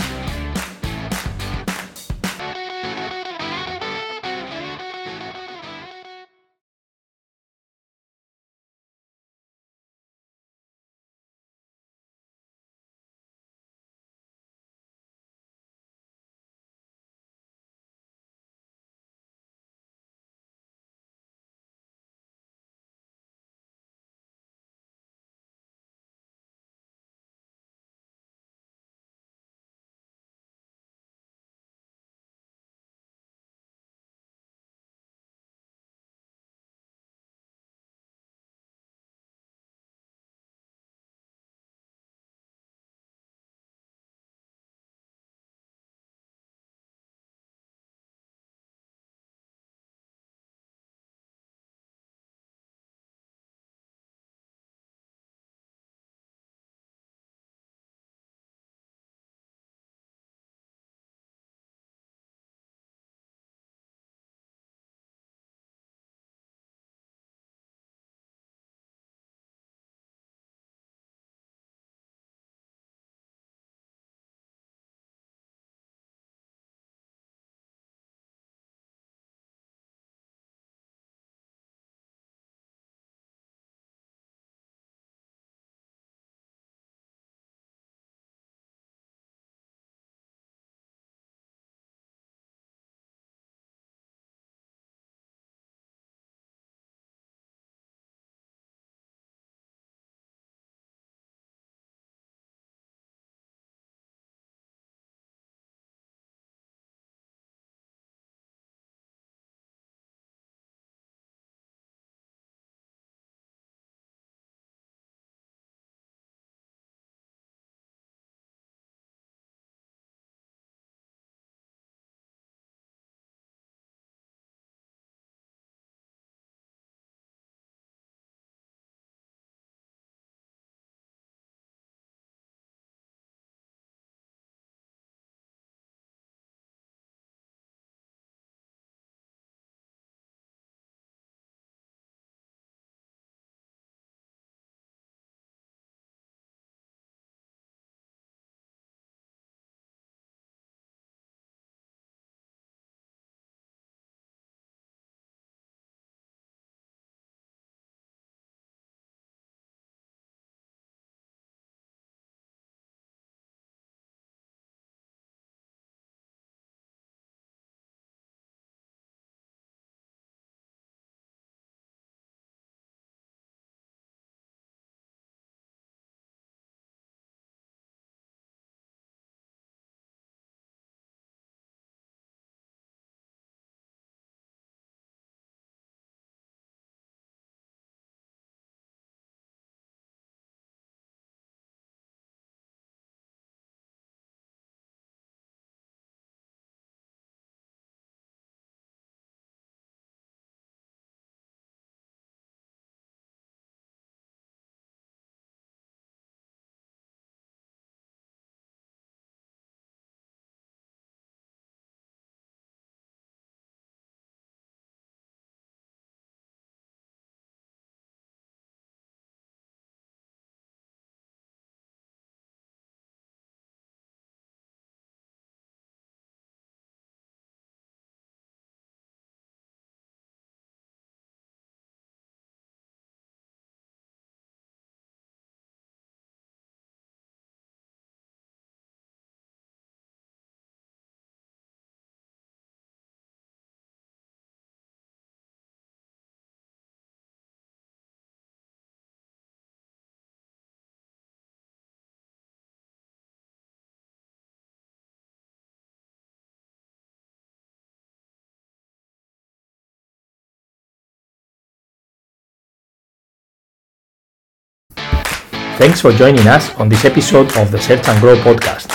S1: Thanks for joining us on this episode of the Search and Grow podcast.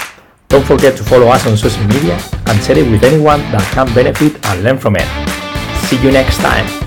S1: Don't forget to follow us on social media and share it with anyone that can benefit and learn from it. See you next time.